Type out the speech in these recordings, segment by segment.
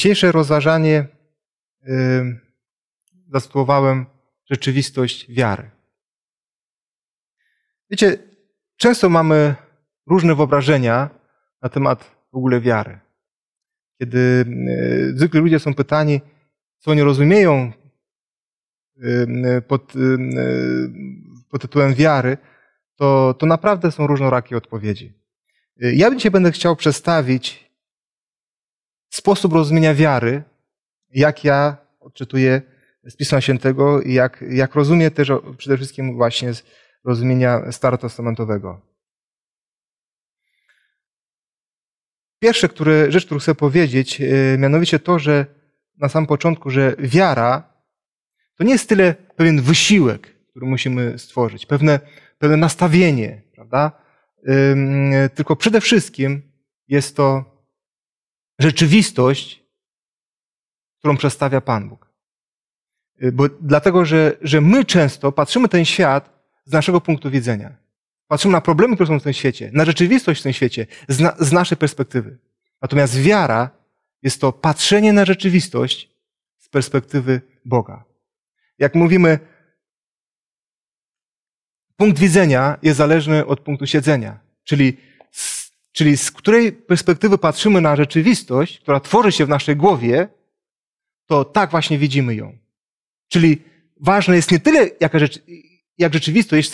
Dzisiejsze rozważanie zatytułowałem Rzeczywistość wiary. Wiecie, często mamy różne wyobrażenia na temat w ogóle wiary. Kiedy yy, zwykle ludzie są pytani, co oni rozumieją pod, pod tytułem wiary, to, to naprawdę są różnorakie odpowiedzi. Ja dzisiaj będę chciał przedstawić sposób rozumienia wiary, jak ja odczytuję z Pisma Świętego i jak, jak rozumiem też przede wszystkim właśnie z rozumienia starotestamentowego. Pierwsze które, rzecz, którą chcę powiedzieć, e, mianowicie to, że na samym początku, że wiara to nie jest tyle pewien wysiłek, który musimy stworzyć, pewne, pewne nastawienie, prawda? Tylko przede wszystkim jest to rzeczywistość, którą przedstawia Pan Bóg. Y, bo, dlatego, że, że my często patrzymy ten świat z naszego punktu widzenia. Patrzymy na problemy, które są w tym świecie, na rzeczywistość w tym świecie z, na, z naszej perspektywy. Natomiast wiara jest to patrzenie na rzeczywistość z perspektywy Boga. Jak mówimy, punkt widzenia jest zależny od punktu siedzenia. Czyli czyli z której perspektywy patrzymy na rzeczywistość, która tworzy się w naszej głowie, to tak właśnie widzimy ją. Czyli ważne jest nie tyle, jaka rzecz, jak rzeczywistość,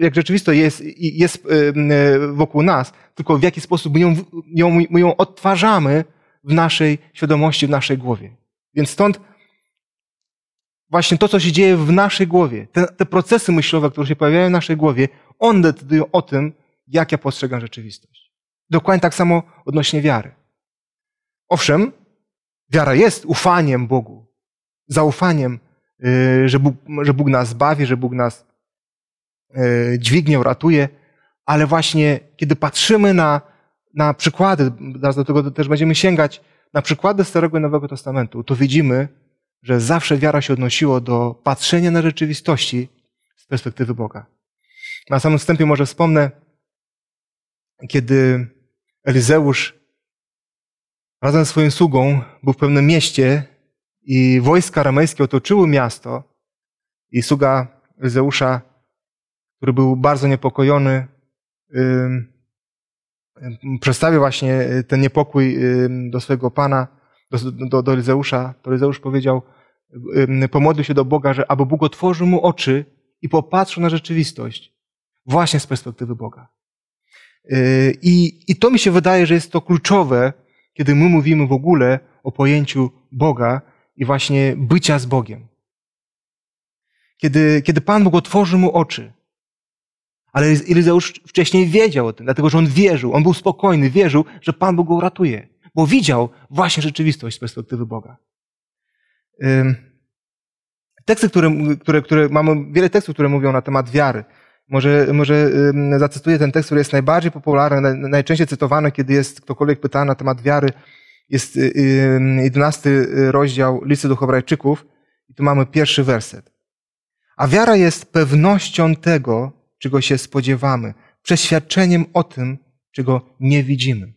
jak rzeczywistość jest, jest wokół nas, tylko w jaki sposób my ją, ją, my ją odtwarzamy w naszej świadomości, w naszej głowie. Więc stąd właśnie to, co się dzieje w naszej głowie, te, te procesy myślowe, które się pojawiają w naszej głowie, one decydują o tym, jak ja postrzegam rzeczywistość. Dokładnie tak samo odnośnie wiary. Owszem, wiara jest ufaniem Bogu, zaufaniem, y, że Bóg, że Bóg nas zbawi, że Bóg nas y, dźwignie, uratuje, ale właśnie kiedy patrzymy na, na przykłady, do tego też będziemy sięgać, na przykłady Starego i Nowego Testamentu, to widzimy, że zawsze wiara się odnosiła do patrzenia na rzeczywistości z perspektywy Boga. Na samym wstępie może wspomnę, kiedy Elizeusz razem z swoim sługą był w pewnym mieście i wojska ramejskie otoczyły miasto i sługa Elizeusza, który był bardzo niepokojony, przedstawił właśnie ten niepokój do swojego pana, do, do, do Elizeusza. To Elizeusz powiedział, pomodlił się do Boga, że aby Bóg otworzył mu oczy i popatrzył na rzeczywistość właśnie z perspektywy Boga. Yy, I, I to mi się wydaje, że jest to kluczowe, kiedy my mówimy w ogóle o pojęciu Boga i właśnie bycia z Bogiem. Kiedy, kiedy Pan Bóg otworzył mu oczy, ale Elizeusz wcześniej wiedział o tym, dlatego że on wierzył, on był spokojny, wierzył, że Pan Bóg go uratuje, bo widział właśnie rzeczywistość z perspektywy Boga. Teksty, które, które, które mamy wiele tekstów, które mówią na temat wiary. Może, może zacytuję ten tekst, który jest najbardziej popularny, najczęściej cytowany, kiedy jest ktokolwiek pytany na temat wiary. Jest 11 rozdział listy do Hebrajczyków i tu mamy pierwszy werset. A wiara jest pewnością tego, czego się spodziewamy, przeświadczeniem o tym, czego nie widzimy.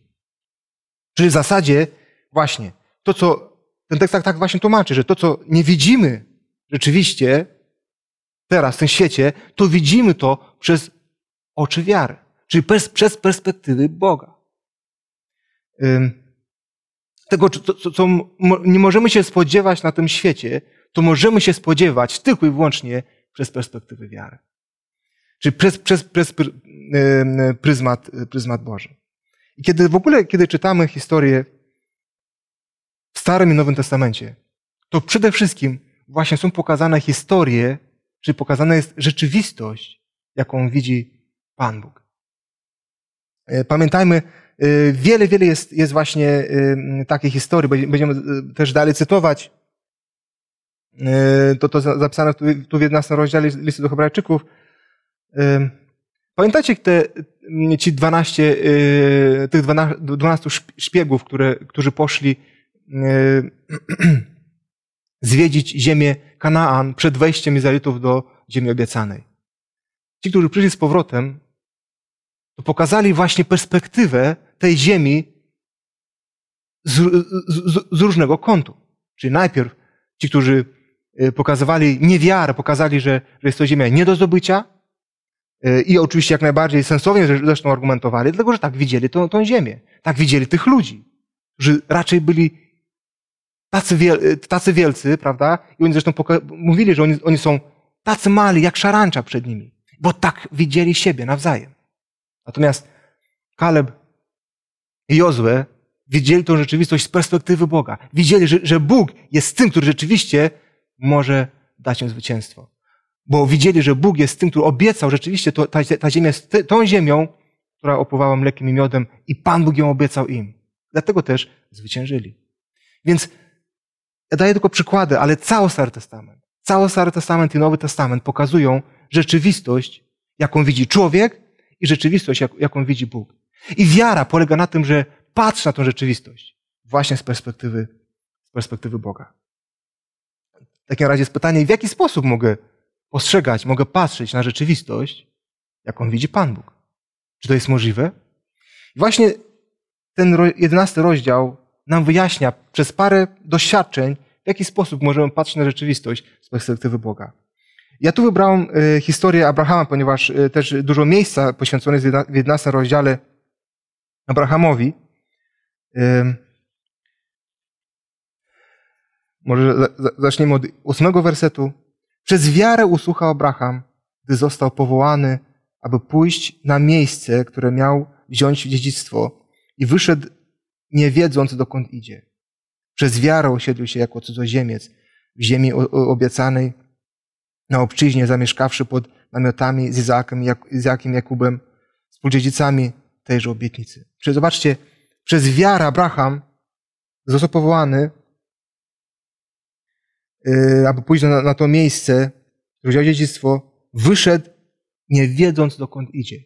Czyli w zasadzie właśnie to, co ten tekst tak, tak właśnie tłumaczy, że to, co nie widzimy rzeczywiście, teraz w tym świecie, to widzimy to przez oczy wiary, czyli przez perspektywy Boga. Tego, co, co nie możemy się spodziewać na tym świecie, to możemy się spodziewać tylko i wyłącznie przez perspektywy wiary. Czyli przez, przez, przez pryzmat, pryzmat Boży. I kiedy w ogóle, kiedy czytamy historię w Starym i Nowym Testamencie, to przede wszystkim właśnie są pokazane historie Czyli pokazana jest rzeczywistość, jaką widzi Pan Bóg. E, pamiętajmy, e, wiele, wiele jest, jest właśnie e, takich historii. Będziemy też dalej cytować. To, to zapisane tu w 11 rozdziale listu do Hebrajczyków. Pamiętacie te, ci 12, tych 12 szpiegów, które, którzy poszli zwiedzić ziemię Kanaan przed wejściem Izraelitów do ziemi obiecanej. Ci, którzy przyszli z powrotem, to pokazali właśnie perspektywę tej ziemi z, z, z różnego kątu. Czyli najpierw ci, którzy y, pokazywali niewiarę, pokazali, że, że jest to ziemia nie do zdobycia y, i oczywiście jak najbardziej sensownie zresztą argumentowali, dlatego że tak widzieli tą, tą ziemię, tak widzieli tych ludzi, którzy raczej byli tacy, wiel, tacy wielcy, prawda? I oni zresztą mówili, że oni, oni są tacy mali, jak szarancza przed nimi, bo tak widzieli siebie nawzajem. Natomiast Kaleb i Jozue widzieli tą rzeczywistość z perspektywy Boga. Widzieli, że, że Bóg jest tym, który rzeczywiście może dać im zwycięstwo. Bo widzieli, że Bóg jest tym, który obiecał rzeczywiście, to, ta, ta ziemia jest tą ziemią, która opływała mlekiem i miodem i Pan Bóg ją obiecał im. Dlatego też zwyciężyli. Więc ja daję tylko przykłady, ale cały Stary Testament, cały Stary Testament i Nowy Testament pokazują rzeczywistość, jaką widzi człowiek i rzeczywistość, jaką widzi Bóg. I wiara polega na tym, że patrz na tę rzeczywistość właśnie z perspektywy, z perspektywy Boga. W takim razie jest pytanie, w jaki sposób mogę postrzegać, mogę patrzeć na rzeczywistość, jaką widzi Pan Bóg? Czy to jest możliwe? I właśnie ten jedenasty rozdział nam wyjaśnia przez parę doświadczeń, w jaki sposób możemy patrzeć na rzeczywistość z perspektywy Boga. Ja tu wybrałem e, historię Abrahama, ponieważ e, też dużo miejsca poświęcone jest w 11 rozdziale Abrahamowi. Może zaczniemy od ósmego wersetu. Przez wiarę usłuchał Abraham, gdy został powołany, aby pójść na miejsce, które miał wziąć w dziedzictwo i wyszedł nie wiedząc dokąd idzie. Przez wiarę osiedlił się jako cudzoziemiec w ziemi obiecanej, na obczyźnie zamieszkawszy pod namiotami z Izaakiem, Izaakiem Jakubem, współdziedzicami tejże obietnicy. Czyli zobaczcie, przez wiarę Abraham został powołany, yy, aby pójść na, na to miejsce, które dziedzictwo, wyszedł nie wiedząc dokąd idzie.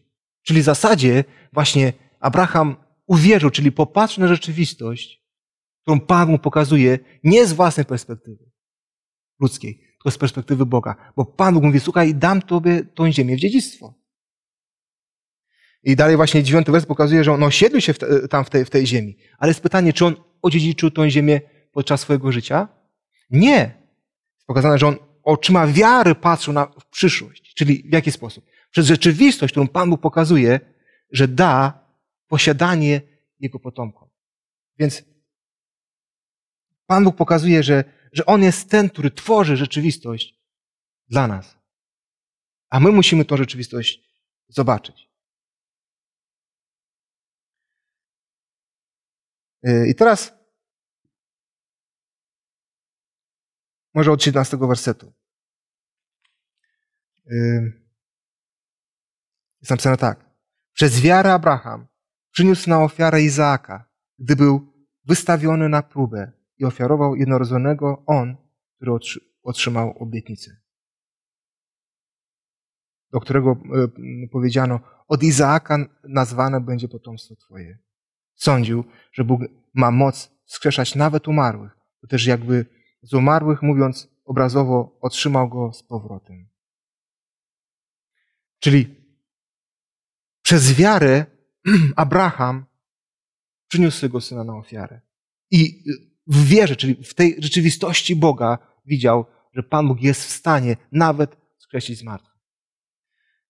Czyli w zasadzie właśnie Abraham uwierzył, czyli popatrzył na rzeczywistość, którą Pan mu pokazuje nie z własnej perspektywy ludzkiej, tylko z perspektywy Boga. Bo Pan Bóg mówi, słuchaj, dam Tobie tą ziemię w dziedzictwo. I dalej właśnie dziewiąty wers pokazuje, że on osiedlił się w te, tam w tej, w tej ziemi. Ale jest pytanie, czy on odziedziczył tą ziemię podczas swojego życia? Nie. Jest pokazane, że on oczyma wiary patrzył na przyszłość. Czyli w jaki sposób? Przez rzeczywistość, którą Pan Bóg pokazuje, że da posiadanie jego potomkom. Więc Pan Bóg pokazuje, że, że On jest ten, który tworzy rzeczywistość dla nas. A my musimy tę rzeczywistość zobaczyć. I teraz może od 17 wersetu. Y, jest napisane tak. Przez wiarę Abraham przyniósł na ofiarę Izaaka, gdy był wystawiony na próbę i ofiarował jednorodzonego on, który otrzymał obietnicę. Do którego e, powiedziano, od Izaaka nazwane będzie potomstwo Twoje. Sądził, że Bóg ma moc skrzeszać nawet umarłych. To też jakby z umarłych, mówiąc obrazowo, otrzymał go z powrotem. Czyli przez wiarę Abraham przyniósł swego syna na ofiarę. I w wierze, czyli w tej rzeczywistości Boga widział, że Pan Bóg jest w stanie nawet skreślić z.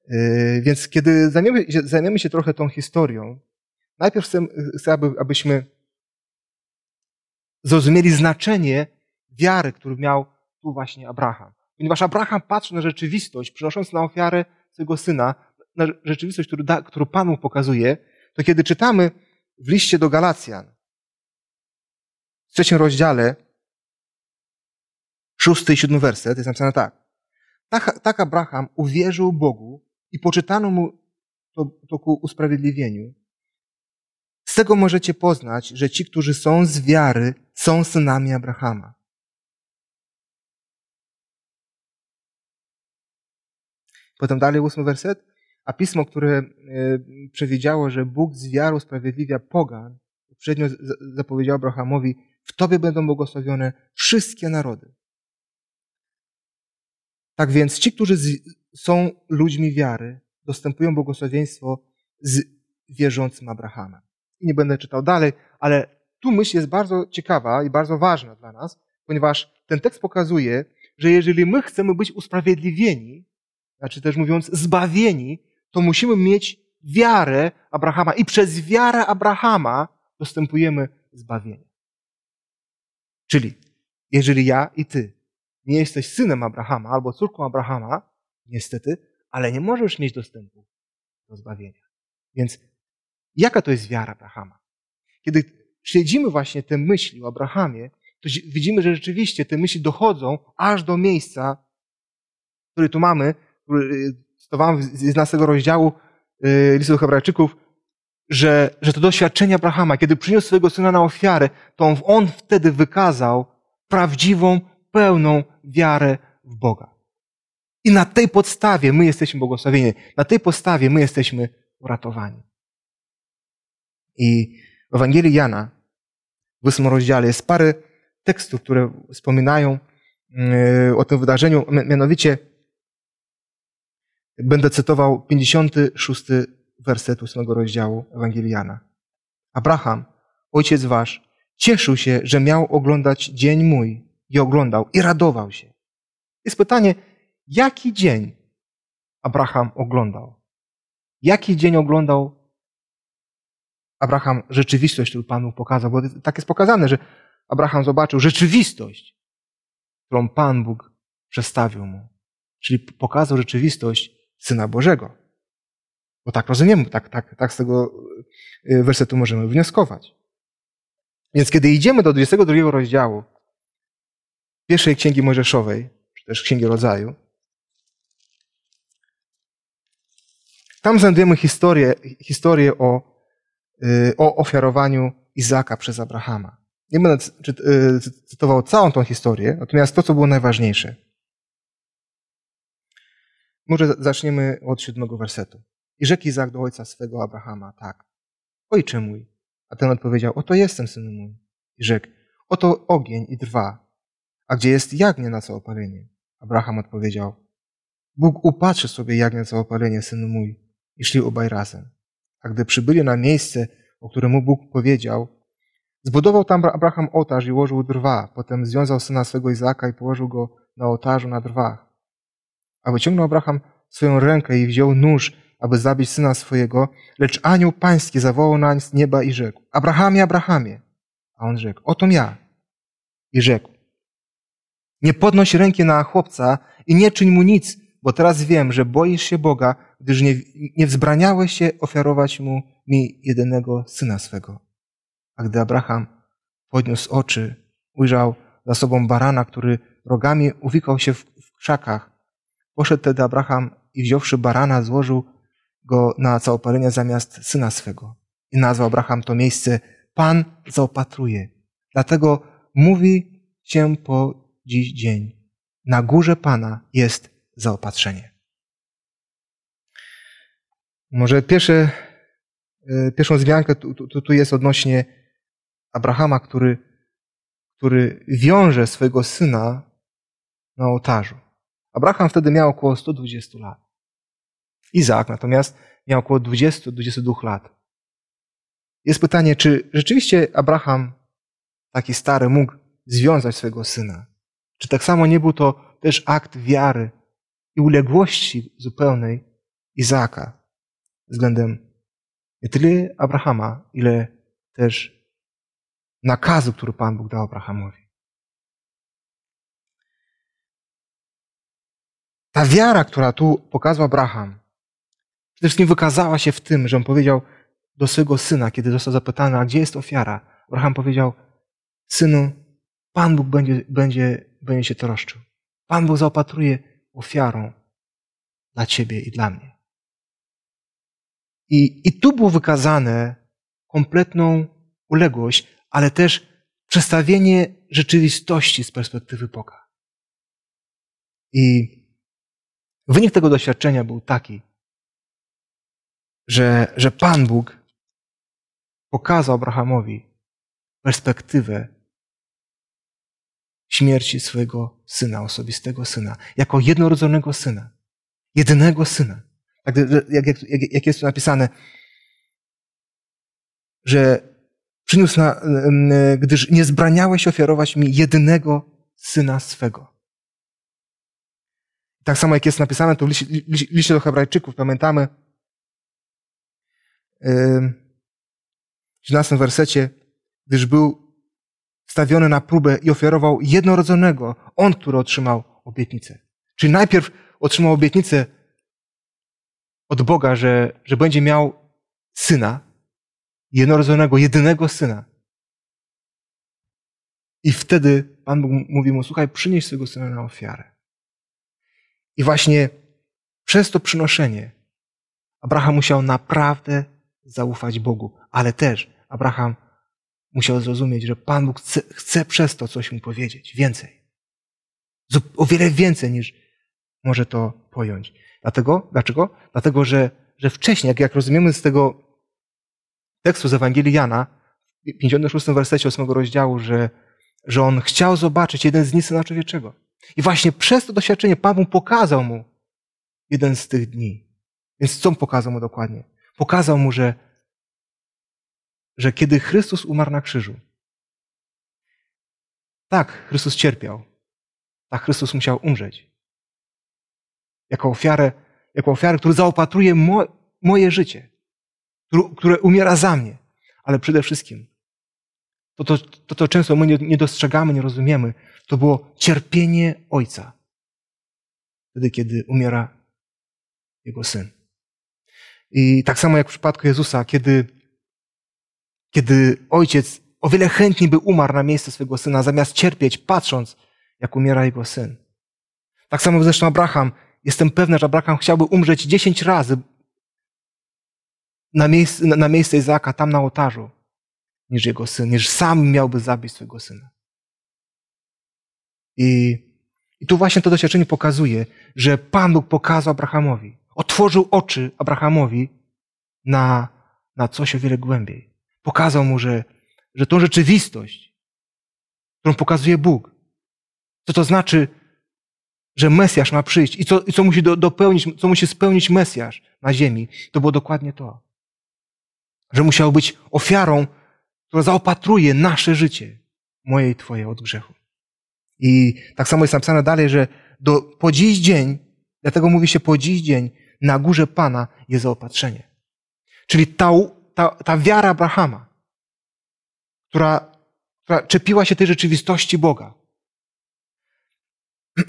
Yy, więc kiedy zajmiemy się, zajmiemy się trochę tą historią, najpierw chcę, chcę aby, abyśmy zrozumieli znaczenie wiary, którą miał tu właśnie Abraham. Ponieważ Abraham patrzy na rzeczywistość, przynosząc na ofiarę swojego syna, na rzeczywistość, którą, da, którą Pan mu pokazuje, to kiedy czytamy w liście do Galacjan, w trzecim rozdziale, szósty i siódmy werset, jest napisane tak. Tak, Abraham uwierzył Bogu i poczytano mu to, to ku usprawiedliwieniu. Z tego możecie poznać, że ci, którzy są z wiary, są synami Abrahama. Potem dalej ósmy werset. A pismo, które e, przewidziało, że Bóg z wiarą usprawiedliwia pogan, uprzednio zapowiedział Abrahamowi, w Tobie będą błogosławione wszystkie narody. Tak więc ci, którzy są ludźmi wiary, dostępują błogosławieństwo z wierzącym Abrahamem. I nie będę czytał dalej, ale tu myśl jest bardzo ciekawa i bardzo ważna dla nas, ponieważ ten tekst pokazuje, że jeżeli my chcemy być usprawiedliwieni, znaczy też mówiąc zbawieni, to musimy mieć wiarę Abrahama i przez wiarę Abrahama dostępujemy zbawienia. Czyli, jeżeli ja i ty nie jesteś synem Abrahama albo córką Abrahama, niestety, ale nie możesz mieć dostępu do zbawienia. Więc jaka to jest wiara Abrahama? Kiedy śledzimy właśnie te myśli o Abrahamie, to widzimy, że rzeczywiście te myśli dochodzą aż do miejsca, który tu mamy, y, cytowałem z 11 rozdziału y, listu do Hebrajczyków, że, że to doświadczenie Abrahama, kiedy przyniósł swojego syna na ofiarę, to on, on wtedy wykazał prawdziwą, pełną wiarę w Boga. I na tej podstawie my jesteśmy błogosławieni. Na tej podstawie my jesteśmy uratowani. I w Ewangelii Jana, w ósmym rozdziale, jest parę tekstów, które wspominają yy, o tym wydarzeniu. Mianowicie będę cytował 56 werset ósmego rozdziału Ewangelii Jana. Abraham, ojciec wasz, cieszył się, że miał oglądać dzień mój i oglądał i radował się. Jest pytanie, jaki dzień Abraham oglądał? Jaki dzień oglądał Abraham rzeczywistość, którą Pan mu pokazał? Bo tak jest pokazane, że Abraham zobaczył rzeczywistość, którą Pan Bóg przedstawił mu. Czyli pokazał rzeczywistość Syna Bożego. Bo tak rozumiemy, tak, tak, tak z tego y, wersetu możemy wnioskować. Więc kiedy idziemy do 22 rozdziału pierwszej Księgi Mojżeszowej, czy też Księgi Rodzaju, tam znajdujemy historię, historię o, y, o ofiarowaniu Izaka przez Abrahama. Nie będę y, cytował całą tą historię, natomiast to, co było najważniejsze. Może zaczniemy od siódmego wersetu. I rzekł Izak do ojca swego Abrahama, tak. Ojcze mój. A ten odpowiedział, oto jestem, synu mój. I rzekł, oto ogień i drwa. A gdzie jest jagnię na całopalenie? Abraham odpowiedział, Bóg upatrzy sobie jagnię na całopalenie, synu mój. I szli obaj razem. A gdy przybyli na miejsce, o którym mu Bóg powiedział, zbudował tam Abraham ołtarz i ułożył drwa. Potem związał syna swego Izaka i położył go na ołtarzu na drwach. A wyciągnął Abraham swoją rękę i wziął nóż, aby zabić syna swojego, lecz anioł pański zawołał nań z nieba i rzekł, Abrahamie, Abrahamie. A on rzekł, oto ja. I rzekł, nie podnoś ręki na chłopca i nie czyń mu nic, bo teraz wiem, że boisz się Boga, gdyż nie, nie wzbraniałeś się ofiarować mu mi jedynego syna swego. A gdy Abraham podniósł oczy, ujrzał za sobą barana, który rogami uwikał się w, w krzakach. Poszedł tedy Abraham i wziąwszy barana, złożył go na całopalenie zamiast syna swego. I nazwał Abraham to miejsce Pan zaopatruje. Dlatego mówi się po dziś dzień. Na górze Pana jest zaopatrzenie. Może pierwsze, e, pierwszą zmiankę tu, tu, tu jest odnośnie Abrahama, który, który wiąże swojego syna na ołtarzu. Abraham wtedy miał około 120 lat. Izaak natomiast miał około 20-22 lat. Jest pytanie, czy rzeczywiście Abraham, taki stary, mógł związać swojego syna? Czy tak samo nie był to też akt wiary i uległości zupełnej Izaaka względem nie tyle Abrahama, ile też nakazu, który Pan Bóg dał Abrahamowi. Ta wiara, która tu pokazał Abraham, Przede wszystkim wykazała się w tym, że on powiedział do swojego syna, kiedy został zapytany, a gdzie jest ofiara? Abraham powiedział, synu, Pan Bóg będzie, będzie, będzie się troszczył. Pan Bóg zaopatruje ofiarą dla ciebie i dla mnie. I, I tu było wykazane kompletną uległość, ale też przestawienie rzeczywistości z perspektywy Boga. I wynik tego doświadczenia był taki, że, że Pan Bóg pokazał Abrahamowi perspektywę śmierci swojego syna, osobistego syna, jako jednorodzonego syna, jedynego syna. Tak jak, jak, jak jest tu napisane, że Przyniósł na, gdyż nie zbraniałeś ofiarować mi jedynego syna swego. Tak samo jak jest napisane to w liście, liście do Hebrajczyków, pamiętamy w 17 wersecie, gdyż był stawiony na próbę i ofiarował jednorodzonego, on, który otrzymał obietnicę. Czyli najpierw otrzymał obietnicę od Boga, że, że będzie miał syna, jednorodzonego, jedynego syna. I wtedy Pan Bóg mówi mu, słuchaj, przynieś swojego syna na ofiarę. I właśnie przez to przynoszenie Abraham musiał naprawdę zaufać Bogu, ale też Abraham musiał zrozumieć, że Pan Bóg chce, chce przez to coś mu powiedzieć, więcej. O wiele więcej niż może to pojąć. Dlatego, dlaczego? Dlatego, że, że wcześniej, jak, jak rozumiemy z tego tekstu z Ewangelii Jana, w 56 wersecie 8 rozdziału, że, że on chciał zobaczyć jeden z dni Syna. I właśnie przez to doświadczenie Pan mu pokazał mu jeden z tych dni. Więc co pokazał mu dokładnie? Pokazał mu, że, że kiedy Chrystus umarł na krzyżu, tak, Chrystus cierpiał. Tak, Chrystus musiał umrzeć. Jako ofiarę, jako ofiarę, który zaopatruje mo, moje życie, które umiera za mnie. Ale przede wszystkim, to, to, to, to często my nie, nie dostrzegamy, nie rozumiemy, to było cierpienie Ojca. Wtedy, kiedy umiera Jego Syn. I tak samo jak w przypadku Jezusa, kiedy, kiedy Ojciec o wiele chętniej by umarł na miejsce swojego Syna, zamiast cierpieć, patrząc, jak umiera Jego Syn. Tak samo zresztą Abraham. Jestem pewny, że Abraham chciałby umrzeć dziesięć razy na miejsce, na miejsce Izaaka, tam na ołtarzu, niż jego syn, niż sam miałby zabić swojego syna. I, I tu właśnie to doświadczenie pokazuje, że Pan Bóg pokazał Abrahamowi, otworzył oczy Abrahamowi na, na coś o wiele głębiej. Pokazał mu, że, że tą rzeczywistość, którą pokazuje Bóg, co to znaczy, że Mesjasz ma przyjść i co, i co musi do, dopełnić, co musi spełnić Mesjasz na ziemi, to było dokładnie to. Że musiał być ofiarą, która zaopatruje nasze życie, moje i Twoje od grzechu. I tak samo jest napisane dalej, że do, po dziś dzień, dlatego mówi się po dziś dzień, na górze Pana jest zaopatrzenie. Czyli ta, ta, ta wiara Abrahama, która, która czepiła się tej rzeczywistości Boga.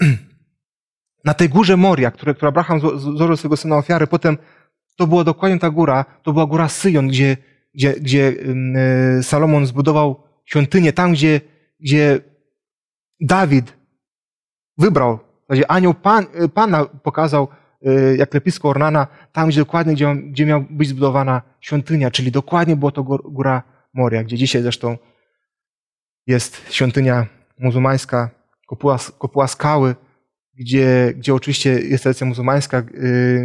Na tej górze Moria, które, która Abraham złożył swojego syna ofiary, potem to była dokładnie ta góra, to była góra Syjon, gdzie, gdzie, gdzie y, Salomon zbudował świątynię, tam gdzie, gdzie Dawid wybrał, gdzie anioł Pan, y, Pana pokazał, y, jak lepisko Ornana, tam gdzie dokładnie, gdzie, gdzie być zbudowana świątynia, czyli dokładnie było to góra Moria, gdzie dzisiaj zresztą jest świątynia muzułmańska, kopuła, kopuła skały, gdzie, gdzie oczywiście jest tradycja muzułmańska,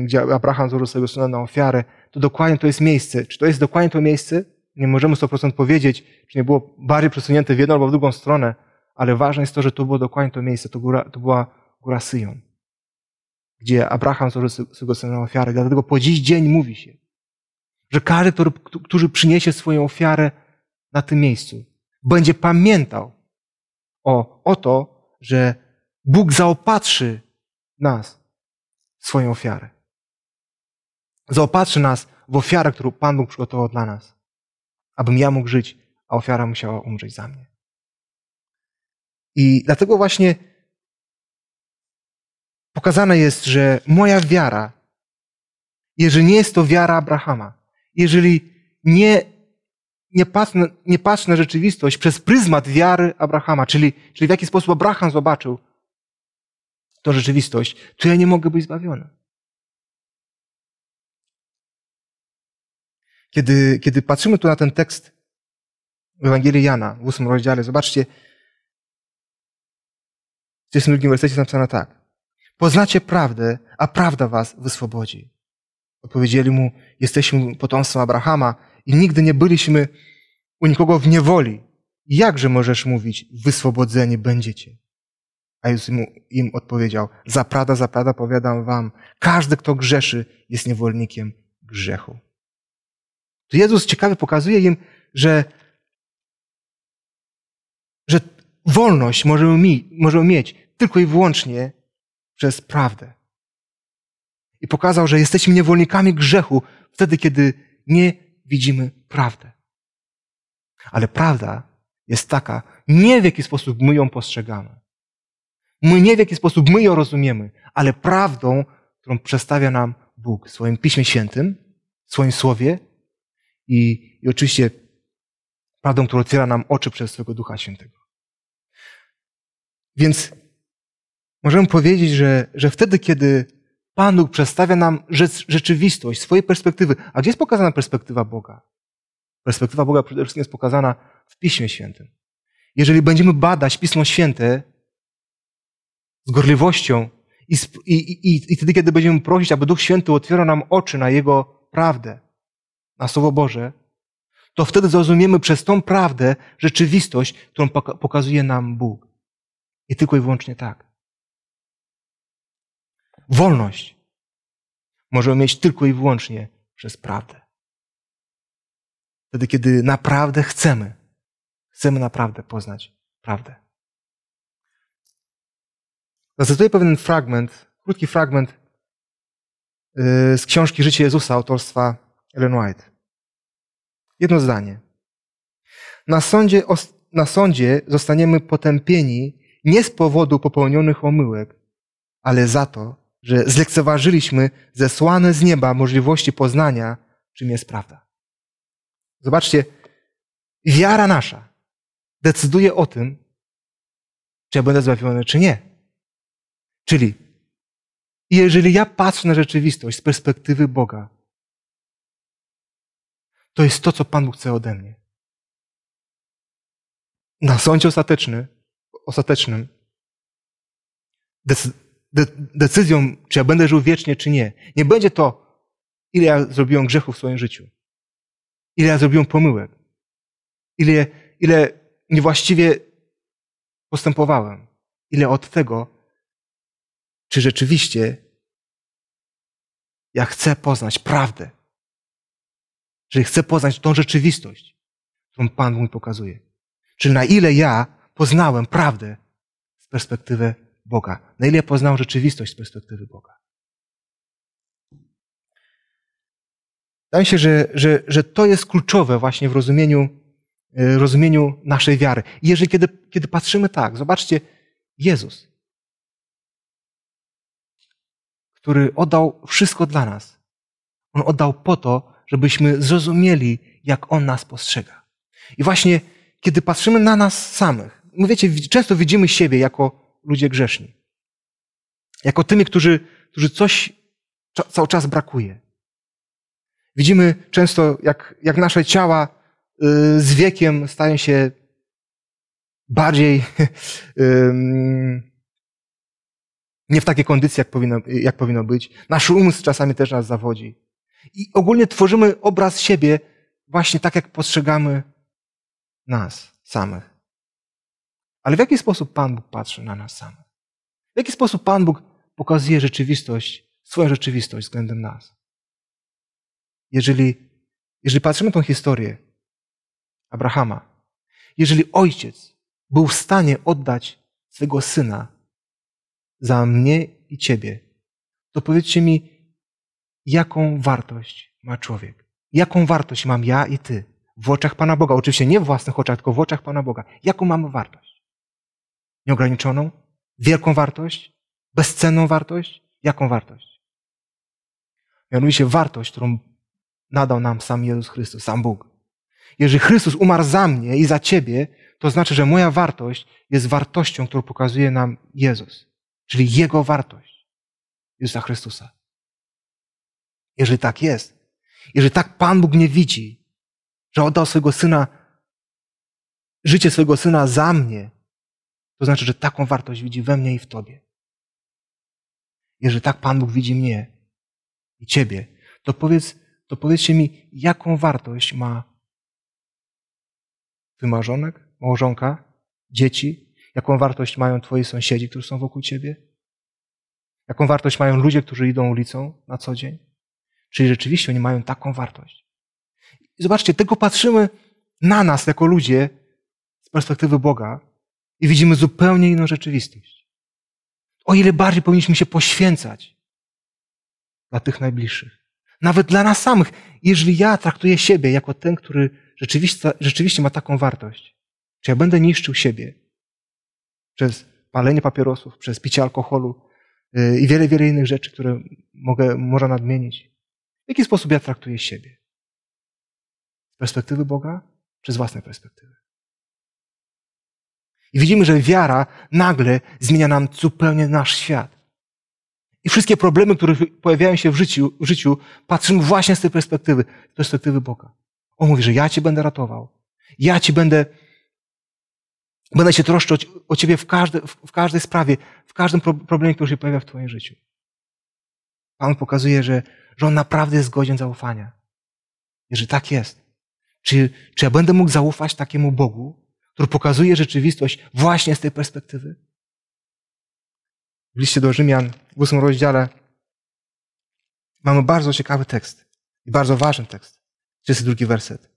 gdzie Abraham złożył swojego syna na ofiarę, to dokładnie to jest miejsce. Czy to jest dokładnie to miejsce? Nie możemy 100% powiedzieć, czy nie było bardziej przesunięte w jedną albo w drugą stronę, ale ważne jest to, że to było dokładnie to miejsce, to, góra, to była góra Syjon, gdzie Abraham złożył swojego syna na ofiarę. Dlatego po dziś dzień mówi się, że każdy, który, który przyniesie swoją ofiarę na tym miejscu, będzie pamiętał o, o to, że Bóg zaopatrzy nas w swoją ofiarę. Zaopatrzy nas w ofiarę, którą Pan Bóg przygotował dla nas, abym ja mógł żyć, a ofiara musiała umrzeć za mnie. I dlatego właśnie pokazane jest, że moja wiara, jeżeli nie jest to wiara Abrahama, jeżeli nie, nie, patrzę, nie patrzę na rzeczywistość przez pryzmat wiary Abrahama, czyli, czyli w jaki sposób Abraham zobaczył tę rzeczywistość, to ja nie mogę być zbawiony. Kiedy, kiedy patrzymy tu na ten tekst w Ewangelii Jana w ósmym rozdziale, zobaczcie, w 32 wersecie jest napisane tak. Poznacie prawdę, a prawda was wyswobodzi. Odpowiedzieli mu, jesteśmy potomstwem Abrahama i nigdy nie byliśmy u nikogo w niewoli. Jakże możesz mówić, wyswobodzeni będziecie? A Jezus im odpowiedział, zaprada, zaprada, powiadam wam, każdy, kto grzeszy, jest niewolnikiem grzechu. To Jezus ciekawie pokazuje im, że że wolność możemy, mi, możemy mieć tylko i wyłącznie przez prawdę. I pokazał, że jesteśmy niewolnikami grzechu wtedy, kiedy nie widzimy prawdę. Ale prawda jest taka, nie w jaki sposób my ją postrzegamy. My nie w jaki sposób my ją rozumiemy, ale prawdą, którą przedstawia nam Bóg w swoim Piśmie Świętym, w swoim Słowie i, i oczywiście prawdą, która otwiera nam oczy przez swego Ducha Świętego. Więc możemy powiedzieć, że, że wtedy, kiedy Pan Bóg przedstawia nam rzeczywistość, swojej perspektywy, a gdzie jest pokazana perspektywa Boga? Perspektywa Boga przede wszystkim jest pokazana w Piśmie Świętym. Jeżeli będziemy badać Pismo Święte z gorliwością i, i, i, i wtedy, kiedy będziemy prosić, aby Duch Święty otwierał nam oczy na Jego prawdę, na Słowo Boże, to wtedy zrozumiemy przez tą prawdę rzeczywistość, którą pokazuje nam Bóg. I tylko i wyłącznie tak. Wolność możemy mieć tylko i wyłącznie przez prawdę. Wtedy, kiedy naprawdę chcemy, chcemy naprawdę poznać prawdę. Zacytuję pewien fragment, krótki fragment y, z książki Życie Jezusa autorstwa Ellen White. Jedno zdanie. Na sądzie, na sądzie zostaniemy potępieni nie z powodu popełnionych omyłek, ale za to, że zlekceważyliśmy zesłane z nieba możliwości poznania, czym jest prawda. Zobaczcie, wiara nasza decyduje o tym, czy ja będę zbawiony, czy nie. Czyli, jeżeli ja patrzę na rzeczywistość z perspektywy Boga, to jest to, co Pan Bóg chce ode mnie. Na sądzie ostateczny, ostatecznym decyzją, czy ja będę żył wiecznie, czy nie, nie będzie to, ile ja zrobiłem grzechów w swoim życiu, ile ja zrobiłem pomyłek, ile, ile niewłaściwie postępowałem, ile od tego, czy rzeczywiście ja chcę poznać prawdę, że chcę poznać tą rzeczywistość, którą Pan mi pokazuje. Czyli na ile ja poznałem prawdę z perspektywy Boga. Na ile poznałem rzeczywistość z perspektywy Boga. Wydaje mi się, że, że, że to jest kluczowe właśnie w rozumieniu, e, rozumieniu naszej wiary. I jeżeli kiedy, kiedy patrzymy tak, zobaczcie, Jezus, który oddał wszystko dla nas. On oddał po to, żebyśmy zrozumieli, jak On nas postrzega. I właśnie, kiedy patrzymy na nas samych, my wiecie, często widzimy siebie jako ludzie grzeszni. Jako tymi, którzy, którzy coś cały czas brakuje. Widzimy często, jak, jak nasze ciała y, z wiekiem stają się bardziej nie w takiej kondycji, jak powinno, jak powinno być. Nasz umysł czasami też nas zawodzi. I ogólnie tworzymy obraz siebie właśnie tak, jak postrzegamy nas samych. Ale w jaki sposób Pan Bóg patrzy na nas samych? W jaki sposób Pan Bóg pokazuje rzeczywistość, swoją rzeczywistość względem nas? Jeżeli, jeżeli patrzymy na tą historię Abrahama, jeżeli ojciec był w stanie oddać swego syna za mnie i ciebie, to powiedzcie mi, jaką wartość ma człowiek? Jaką wartość mam ja i ty w oczach Pana Boga? Oczywiście nie w własnych oczach, tylko w oczach Pana Boga. Jaką mamy wartość? Nieograniczoną? Wielką wartość? Bezcenną wartość? Jaką wartość? Mianowicie wartość, którą nadał nam sam Jezus Chrystus, sam Bóg. Jeżeli Chrystus umarł za mnie i za ciebie, to znaczy, że moja wartość jest wartością, którą pokazuje nam Jezus, czyli Jego wartość Jezusa Chrystusa. Jeżeli tak jest, jeżeli tak Pan Bóg nie widzi, że oddał swojego syna, życie swojego syna za mnie, to znaczy, że taką wartość widzi we mnie i w Tobie. Jeżeli tak Pan Bóg widzi mnie i Ciebie, to powiedz, to powiedzcie mi, jaką wartość ma Twój małżonek, małżonka, dzieci, jaką wartość mają Twoi sąsiedzi, którzy są wokół Ciebie? Jaką wartość mają ludzie, którzy idą ulicą na co dzień? Czyli rzeczywiście oni mają taką wartość. I zobaczcie, tylko patrzymy na nas jako ludzie z perspektywy Boga, i widzimy zupełnie inną rzeczywistość. O ile bardziej powinniśmy się poświęcać dla tych najbliższych. Nawet dla nas samych. Jeżeli ja traktuję siebie jako ten, który rzeczywiście, rzeczywiście ma taką wartość, czy ja będę niszczył siebie przez palenie papierosów, przez picie alkoholu yy, i wiele, wiele innych rzeczy, które mogę, można nadmienić. W jaki sposób ja traktuję siebie? Z perspektywy Boga, czy z własnej perspektywy? I widzimy, że wiara nagle zmienia nam zupełnie nasz świat. I wszystkie problemy, które pojawiają się w życiu, w życiu, patrzymy właśnie z tej perspektywy, z perspektywy Boga. On mówi, że ja Cię będę ratował. Ja Ci będę, będę się troszczyć o Ciebie w, każde, w każdej sprawie, w każdym problemie, który się pojawia w Twoim życiu. Pan pokazuje, że, że On naprawdę jest godzien zaufania. Jeżeli tak jest, czy, czy ja będę mógł zaufać takiemu Bogu, który pokazuje rzeczywistość właśnie z tej perspektywy? W liście do Rzymian w ósmym rozdziale mamy bardzo ciekawy tekst i bardzo ważny tekst. 32 werset.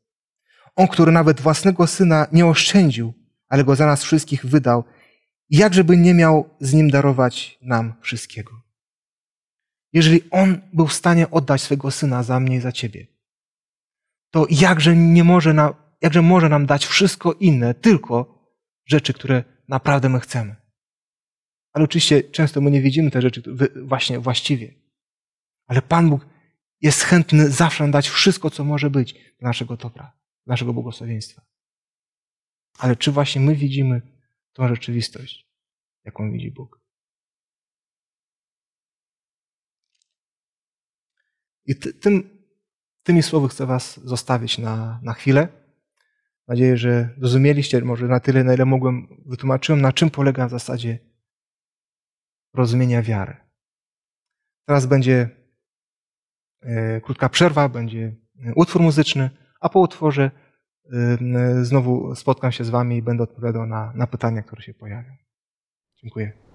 On, który nawet własnego syna nie oszczędził, ale go za nas wszystkich wydał, jakżeby nie miał z nim darować nam wszystkiego. Jeżeli on był w stanie oddać swego syna za mnie i za ciebie, to jakże nie może nam, jakże może nam dać wszystko inne, tylko rzeczy, które naprawdę my chcemy. Ale oczywiście często my nie widzimy te rzeczy właśnie właściwie. Ale Pan Bóg jest chętny zawsze dać wszystko, co może być dla naszego dobra, dla naszego błogosławieństwa. Ale czy właśnie my widzimy tą rzeczywistość, jaką widzi Bóg? I ty, tym, tymi słowy chcę Was zostawić na, na chwilę. Mam nadzieję, że zrozumieliście może na tyle, na ile mogłem, wytłumaczyłem, na czym polega w zasadzie rozumienia wiary. Teraz będzie e, krótka przerwa, będzie utwór muzyczny, a po utworze e, znowu spotkam się z Wami i będę odpowiadał na, na pytania, które się pojawią. Dziękuję.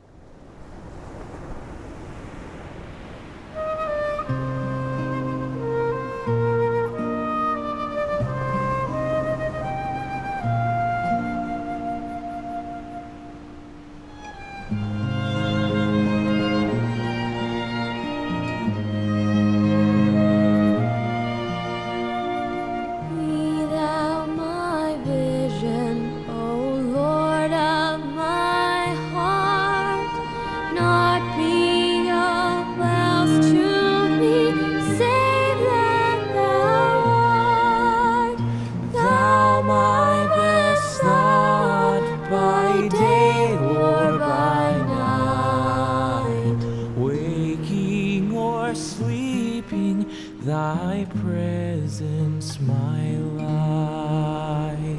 my presence, my light.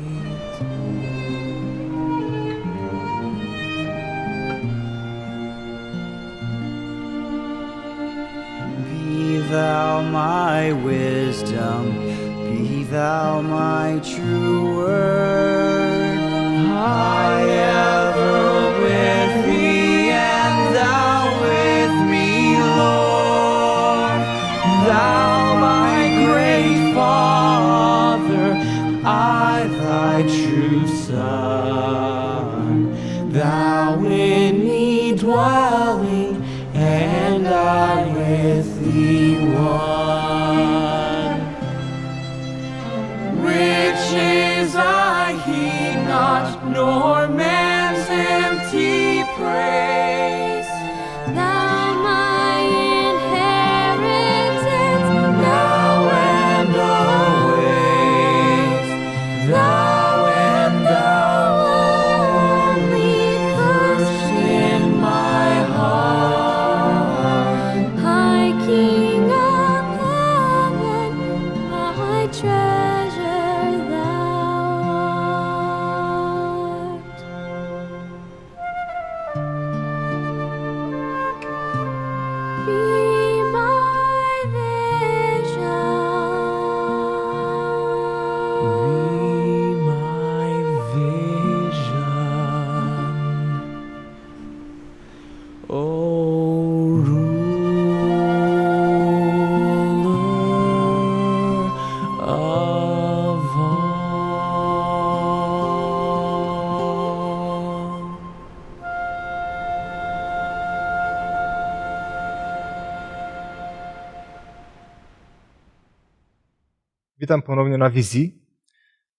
Be thou my wisdom, be thou my true Witam ponownie na wizji.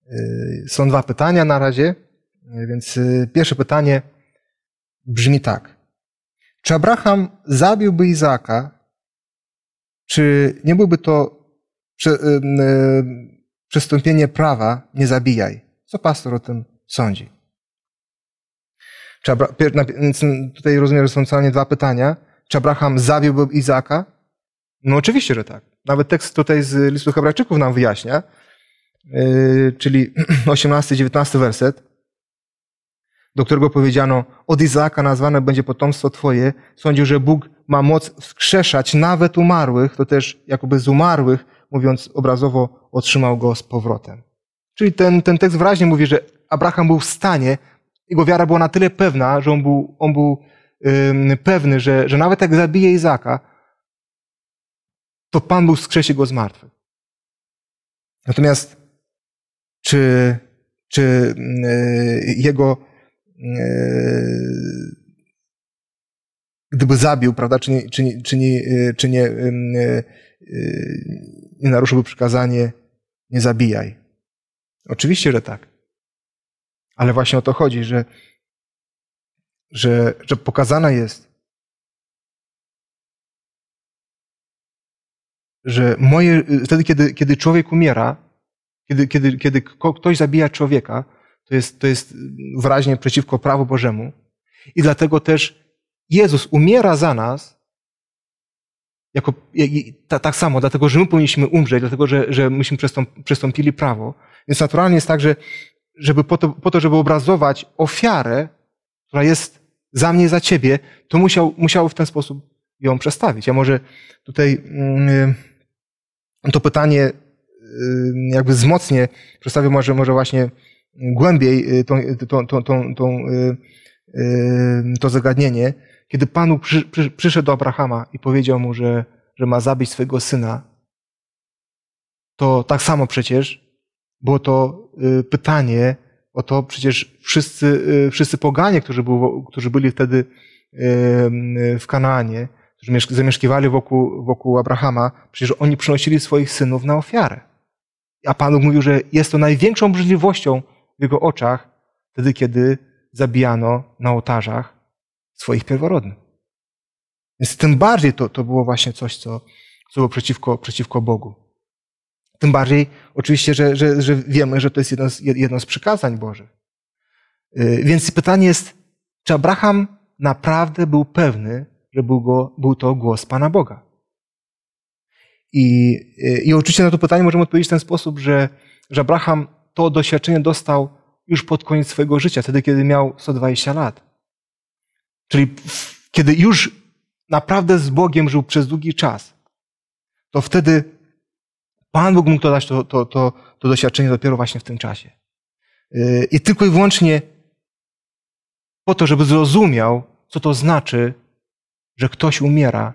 Yy, są dwa pytania na razie, yy, więc yy, pierwsze pytanie brzmi tak. Czy Abraham zabiłby Izaaka, czy nie byłby to przestąpienie prawa, nie zabijaj? Co pastor o tym sądzi? Czy Abra... Tutaj rozumiem, że są co dwa pytania. Czy Abraham zabiłby Izaaka? No oczywiście, że tak. Nawet tekst tutaj z listu Hebrajczyków nam wyjaśnia, yy, czyli 18-19 werset, do którego powiedziano, od Izaaka nazwane będzie potomstwo Twoje. Sądził, że Bóg ma moc wskrzeszać nawet umarłych, to też jakoby z umarłych, mówiąc obrazowo, otrzymał go z powrotem. Czyli ten, ten tekst wyraźnie mówi, że Abraham był w stanie, jego wiara była na tyle pewna, że on był, on był yy, pewny, że, że nawet jak zabije Izaka, to Pan Bóg skrzesi go z martwych. Natomiast czy, czy mm, jego gdyby zabił, prawda, czy nie, czy nie, czy nie, czy nie, mm, nie naruszyłby przykazanie nie zabijaj. Oczywiście, że tak. Ale właśnie o to chodzi, że, że, że pokazana jest że moje, wtedy, kiedy, kiedy człowiek umiera, kiedy, kiedy, kiedy ktoś zabija człowieka, to jest, to jest wyraźnie przeciwko prawu Bożemu. I dlatego też Jezus umiera za nas, jako, tak samo, dlatego, że my powinniśmy umrzeć, dlatego, że, że myśmy przestąpili prawo. Więc naturalnie jest tak, że żeby po to, po to, żeby obrazować ofiarę, która jest za mnie, za ciebie, to musiał, musiał w ten sposób ją przestawić. Ja może tutaj yy, to pytanie y, jakby wzmocnię, przedstawię może, może właśnie głębiej y, tą, tą, tą, tą, tą, y, to zagadnienie, kiedy Panu przy, przy, przyszedł do Abrahama i powiedział mu, że, że ma zabić swojego syna, to tak samo przecież było to pytanie o to, przecież wszyscy, wszyscy poganie, którzy, był, którzy byli wtedy w Kanaanie, którzy zamieszkiwali wokół, wokół Abrahama, przecież oni przynosili swoich synów na ofiarę. A Pan mówił, że jest to największą obrzydliwością w jego oczach wtedy, kiedy zabijano na ołtarzach swoich pierworodnych. Więc tym bardziej to, to było właśnie coś, co, co było przeciwko, przeciwko Bogu. Tym bardziej oczywiście, że, że, że wiemy, że to jest jedno z, jedno z przykazań Bożych. Y, więc pytanie jest, czy Abraham naprawdę był pewny, że był, go, był to głos Pana Boga. I, I oczywiście na to pytanie możemy odpowiedzieć w ten sposób, że, że Abraham to doświadczenie dostał już pod koniec swojego życia, wtedy, kiedy miał 120 lat. Czyli kiedy już naprawdę z Bogiem żył przez długi czas, to wtedy Pan Bóg mógł to dać to, to, to, to doświadczenie dopiero właśnie w tym czasie. I tylko i wyłącznie po to, żeby zrozumiał, co to znaczy że ktoś umiera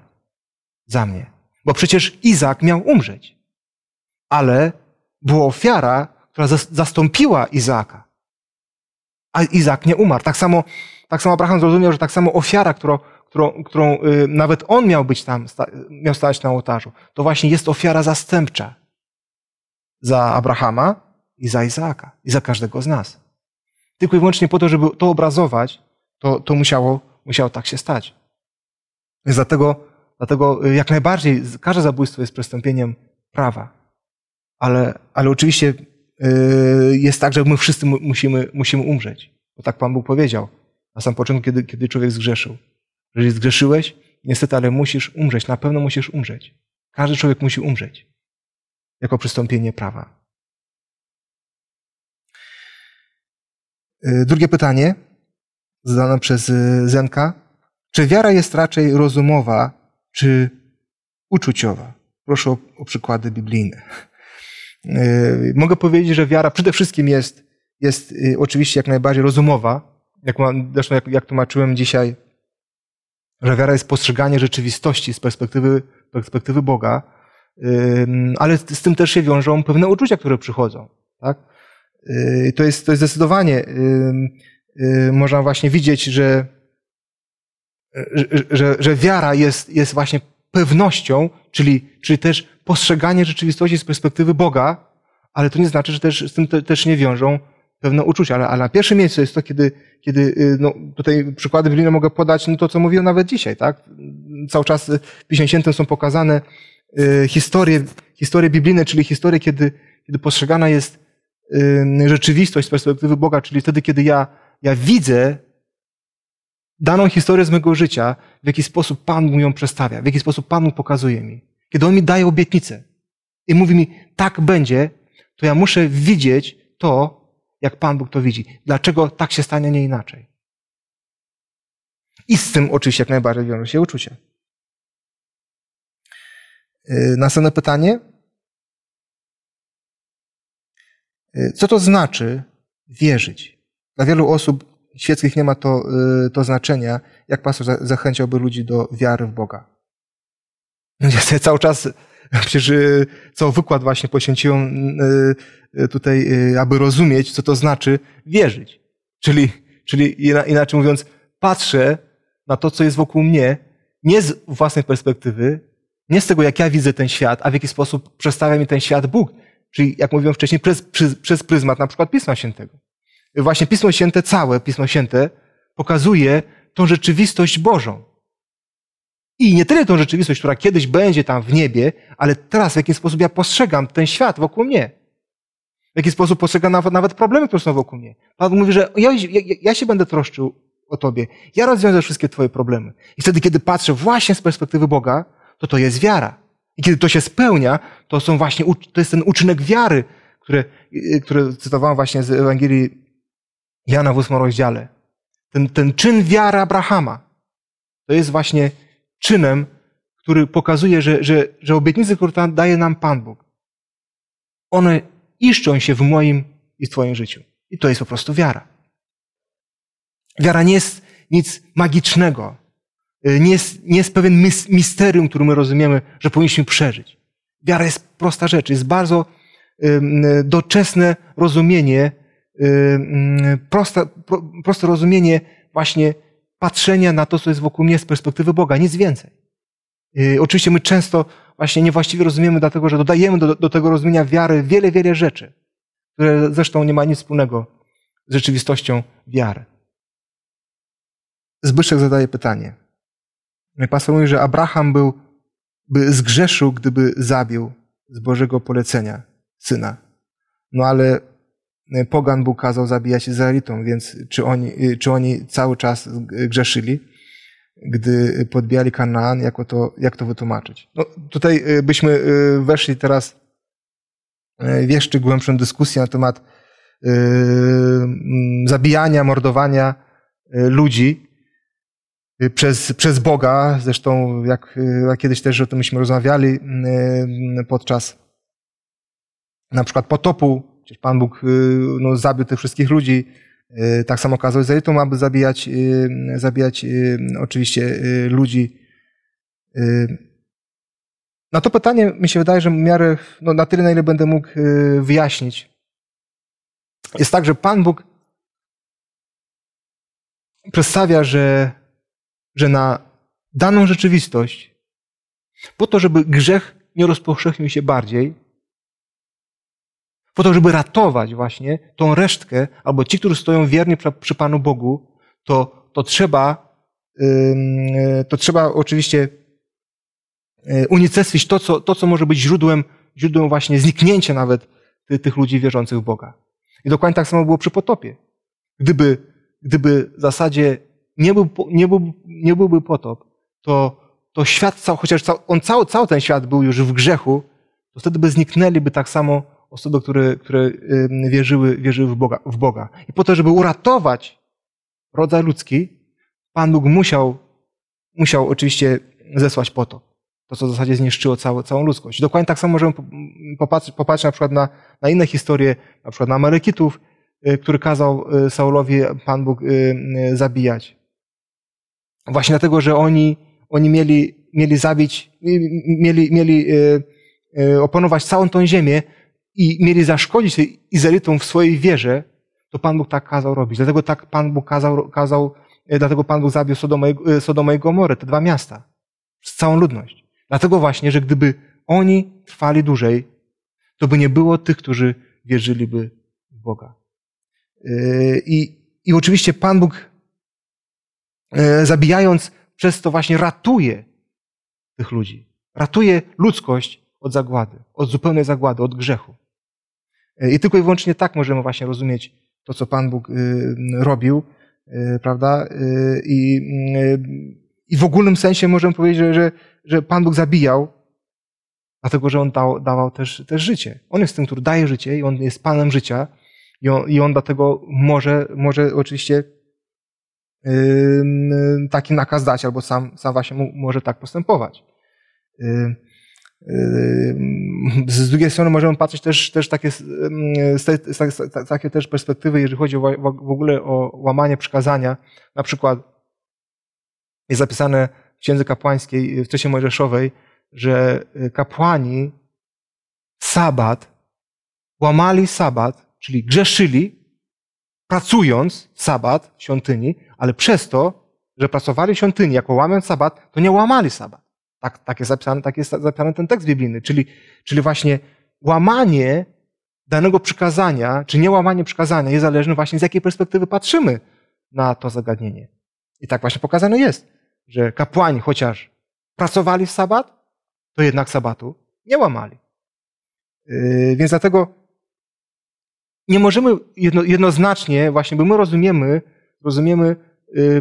za mnie. Bo przecież Izak miał umrzeć. Ale była ofiara, która zastąpiła Izaka. A Izak nie umarł. Tak samo, tak samo Abraham zrozumiał, że tak samo ofiara, którą, którą, którą y, nawet on miał być tam, miał stać na ołtarzu, to właśnie jest ofiara zastępcza za Abrahama i za Izaaka, i za każdego z nas. Tylko i wyłącznie po to, żeby to obrazować, to, to musiało, musiało tak się stać. Więc dlatego, dlatego y, jak najbardziej każde zabójstwo jest przestąpieniem prawa. Ale, ale oczywiście jest tak, że my wszyscy musimy, musimy umrzeć. Bo tak Pan Bóg powiedział na sam początku, kiedy, kiedy człowiek zgrzeszył. Jeżeli zgrzeszyłeś, niestety, ale musisz umrzeć. Na pewno musisz umrzeć. Każdy człowiek musi umrzeć. Jako przystąpienie prawa. Y, drugie pytanie, zadane przez Zenka. Czy wiara jest raczej rozumowa, czy uczuciowa? Proszę o, o przykłady biblijne. Yy, mogę powiedzieć, że wiara przede wszystkim jest, jest yy, oczywiście jak najbardziej rozumowa. Jak, zresztą jak, jak tłumaczyłem dzisiaj, że wiara jest postrzeganie rzeczywistości z perspektywy, perspektywy Boga, ale z tym też się wiążą pewne uczucia, które przychodzą. Tak? To, jest, to jest zdecydowanie, można właśnie widzieć, że że, że wiara jest, jest właśnie pewnością, czyli, czyli też postrzeganie rzeczywistości z perspektywy Boga, ale to nie znaczy, że też z tym te, też nie wiążą pewne uczucia. Ale, ale na pierwszym miejscu jest to, kiedy, kiedy y, no, tutaj przykłady biblijne mogę podać, no to co mówiłem nawet dzisiaj, tak? Cały czas w Piśmie Świętym są pokazane y, historie, historie biblijne, czyli historie, kiedy, kiedy postrzegana jest y, rzeczywistość z perspektywy Boga, czyli wtedy, kiedy ja, ja widzę daną historię z mojego życia, w jaki sposób Pan mu ją przedstawia, w jaki sposób Pan mu pokazuje mi. Kiedy On mi daje obietnicę i mówi mi, tak będzie, to ja muszę widzieć to, jak Pan Bóg to widzi. Dlaczego tak się stanie, nie inaczej? I z tym oczywiście jak najbardziej wiąże się uczucia. Yy, następne pytanie. Yy, co to znaczy wierzyć? Dla wielu osób świeckich nie ma to, yy, to znaczenia. Jak pastor zachęciłby ludzi do wiary w Boga? No, ja sobie cały czas, przecież cały wykład właśnie poświęciłem tutaj, aby rozumieć, co to znaczy wierzyć. Czyli, czyli inaczej mówiąc, patrzę na to, co jest wokół mnie, nie z własnej perspektywy, nie z tego, jak ja widzę ten świat, a w jaki sposób przedstawia mi ten świat Bóg. Czyli, jak mówiłem wcześniej, przez, przez, przez pryzmat na przykład Pisma Świętego. Właśnie Pismo Święte, całe Pismo Święte pokazuje tą rzeczywistość Bożą. I nie tyle tą rzeczywistość, która kiedyś będzie tam w niebie, ale teraz w jaki sposób ja postrzegam ten świat wokół mnie. W jaki sposób postrzegam nawet, problemy, które są wokół mnie. Pan mówi, że ja, ja, ja się będę troszczył o Tobie. Ja rozwiążę wszystkie Twoje problemy. I wtedy, kiedy patrzę właśnie z perspektywy Boga, to to jest wiara. I kiedy to się spełnia, to są właśnie, to jest ten uczynek wiary, który, który cytowałem właśnie z Ewangelii Jana w ósmym rozdziale. Ten, ten czyn wiary Abrahama, to jest właśnie czynem, który pokazuje, że, że, że obietnice, które daje nam Pan Bóg, one iszczą się w moim i w Twoim życiu. I to jest po prostu wiara. Wiara nie jest nic magicznego. Y, nie jest, nie jest pewien misterium, który my rozumiemy, że powinniśmy przeżyć. Wiara jest prosta rzecz, jest bardzo doczesne rozumienie, proste, proste rozumienie właśnie patrzenia na to, co jest wokół mnie z perspektywy Boga, nic więcej. Y, oczywiście my często właśnie niewłaściwie rozumiemy, dlatego że dodajemy do, do tego rozumienia wiary wiele, wiele rzeczy, które zresztą nie ma nic wspólnego z rzeczywistością wiary. Zbyszek zadaje pytanie. Pastor mówi, że Abraham był, by zgrzeszył, gdyby zabił z Bożego polecenia syna. No ale pogan Bóg kazał zabijać Izraelitom, więc czy oni, czy oni cały czas grzeszyli, gdy podbijali Kanaan, jako to, jak to wytłumaczyć? No, tutaj y, byśmy y, weszli teraz y, w jeszcze głębszą dyskusję na temat zabijania, mordowania ludzi, Y, przez, przez Boga. Zresztą, jak, y, jak kiedyś też o tym myśmy rozmawiali y, podczas na przykład potopu, przecież Pan Bóg no, zabił tych wszystkich ludzi. Tak samo kazał Izraelitom, aby zabijać, zabijać oczywiście ludzi. Na to pytanie mi się wydaje, że w miarę, no, na tyle, na ile będę mógł wyjaśnić, jest tak, że Pan Bóg przedstawia, że że na daną rzeczywistość, po to, żeby grzech nie rozpowszechnił się bardziej, po to, żeby ratować właśnie tą resztkę, albo ci, którzy stoją wierni przy Panu Bogu, to, to trzeba, to trzeba oczywiście y, unicestwić to co, to, co może być źródłem, źródłem właśnie zniknięcia nawet tych ludzi wierzących w Boga. I dokładnie tak samo było przy potopie. Gdyby, gdyby w zasadzie nie, był, nie, był, nie byłby potop, to, to świat, chociaż on cały, cały ten świat był już w grzechu, to wtedy by zniknęliby tak samo osoby, które, które wierzyły, wierzyły w, Boga, w Boga. I po to, żeby uratować rodzaj ludzki, Pan Bóg musiał, musiał oczywiście zesłać potop. To, co w zasadzie zniszczyło całą, całą ludzkość. Dokładnie tak samo możemy popatrzeć, popatrzeć na przykład na, na inne historie, na przykład na Amalekitów, y, który kazał y, Saulowi Pan Bóg y, zabijać. Właśnie dlatego, że oni, oni mieli, mieli zabić, mieli, mieli opanować całą tą ziemię i mieli zaszkodzić Izraelitom w swojej wierze, to Pan Bóg tak kazał robić. Dlatego tak Pan Bóg kazał, kazał e, dlatego Pan Bóg zabił Sodomę i Gomorę, te dwa miasta, z całą ludność. Dlatego właśnie, że gdyby oni trwali dłużej, to by nie było tych, którzy wierzyliby w Boga. Yy, I, i oczywiście Pan Bóg, zabijając, przez to właśnie ratuje tych ludzi. Ratuje ludzkość od zagłady, od zupełnej zagłady, od grzechu. I tylko i wyłącznie tak możemy właśnie rozumieć to, co Pan Bóg robił, prawda? I, i w ogólnym sensie możemy powiedzieć, że, że, że Pan Bóg zabijał, dlatego że On dał, dawał też, też życie. On jest tym, który daje życie i On jest Panem życia i on, i on dlatego może, może oczywiście taki nakaz dać, albo sam, sam właśnie może tak postępować. Z drugiej strony możemy patrzeć też, też takie, takie też perspektywy, jeżeli chodzi w ogóle o łamanie przykazania. Na przykład jest zapisane w Księdze Kapłańskiej, w Trzeciej Mojżeszowej, że kapłani sabat, łamali sabat czyli grzeszyli, pracując sabat w świątyni, ale przez to, że pracowali w świątyni, jako łamiąc sabat, to nie łamali sabat. Tak, tak, jest, zapisany, tak jest zapisany ten tekst biblijny. Czyli, czyli właśnie łamanie danego przykazania, czy nie łamanie przykazania jest zależne właśnie z jakiej perspektywy patrzymy na to zagadnienie. I tak właśnie pokazane jest, że kapłani chociaż pracowali w sabat, to jednak sabatu nie łamali. Yy, więc dlatego nie możemy jedno, jednoznacznie, właśnie, bo my rozumiemy, rozumiemy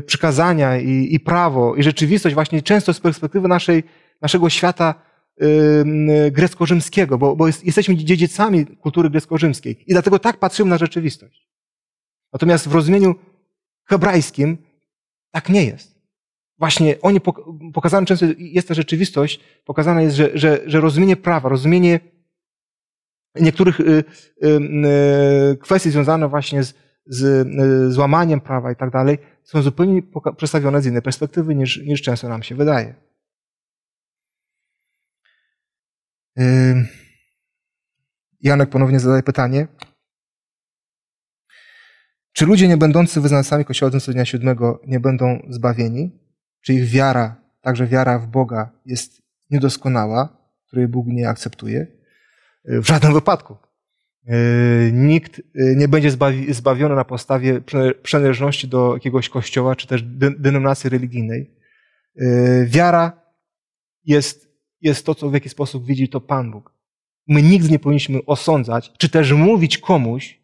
przykazania i, i, prawo i rzeczywistość właśnie często z perspektywy naszej, naszego świata y, y, grecko-rzymskiego, bo, bo jest, jesteśmy dziedzicami kultury grecko-rzymskiej i dlatego tak patrzymy na rzeczywistość. Natomiast w rozumieniu hebrajskim tak nie jest. Właśnie oni pokazane często jest ta rzeczywistość, pokazana jest, że, że, że rozumienie prawa, rozumienie niektórych y, y, y, kwestii związane właśnie z, z złamaniem prawa i tak dalej są zupełnie przedstawione z innej perspektywy niż, niż często nam się wydaje. Janek ponownie zadaje pytanie. Czy ludzie nie będący wyznawcami Kościoła dnia siódmego nie będą zbawieni? Czy ich wiara, także wiara w Boga jest niedoskonała, której Bóg nie akceptuje? W żadnym wypadku. E, nikt e, nie będzie zbawiony na podstawie przynależności do jakiegoś kościoła czy też denominacji religijnej. E, wiara jest, jest to, co w jaki sposób widzi to Pan Bóg. My nigdy nie powinniśmy osądzać, czy też mówić komuś,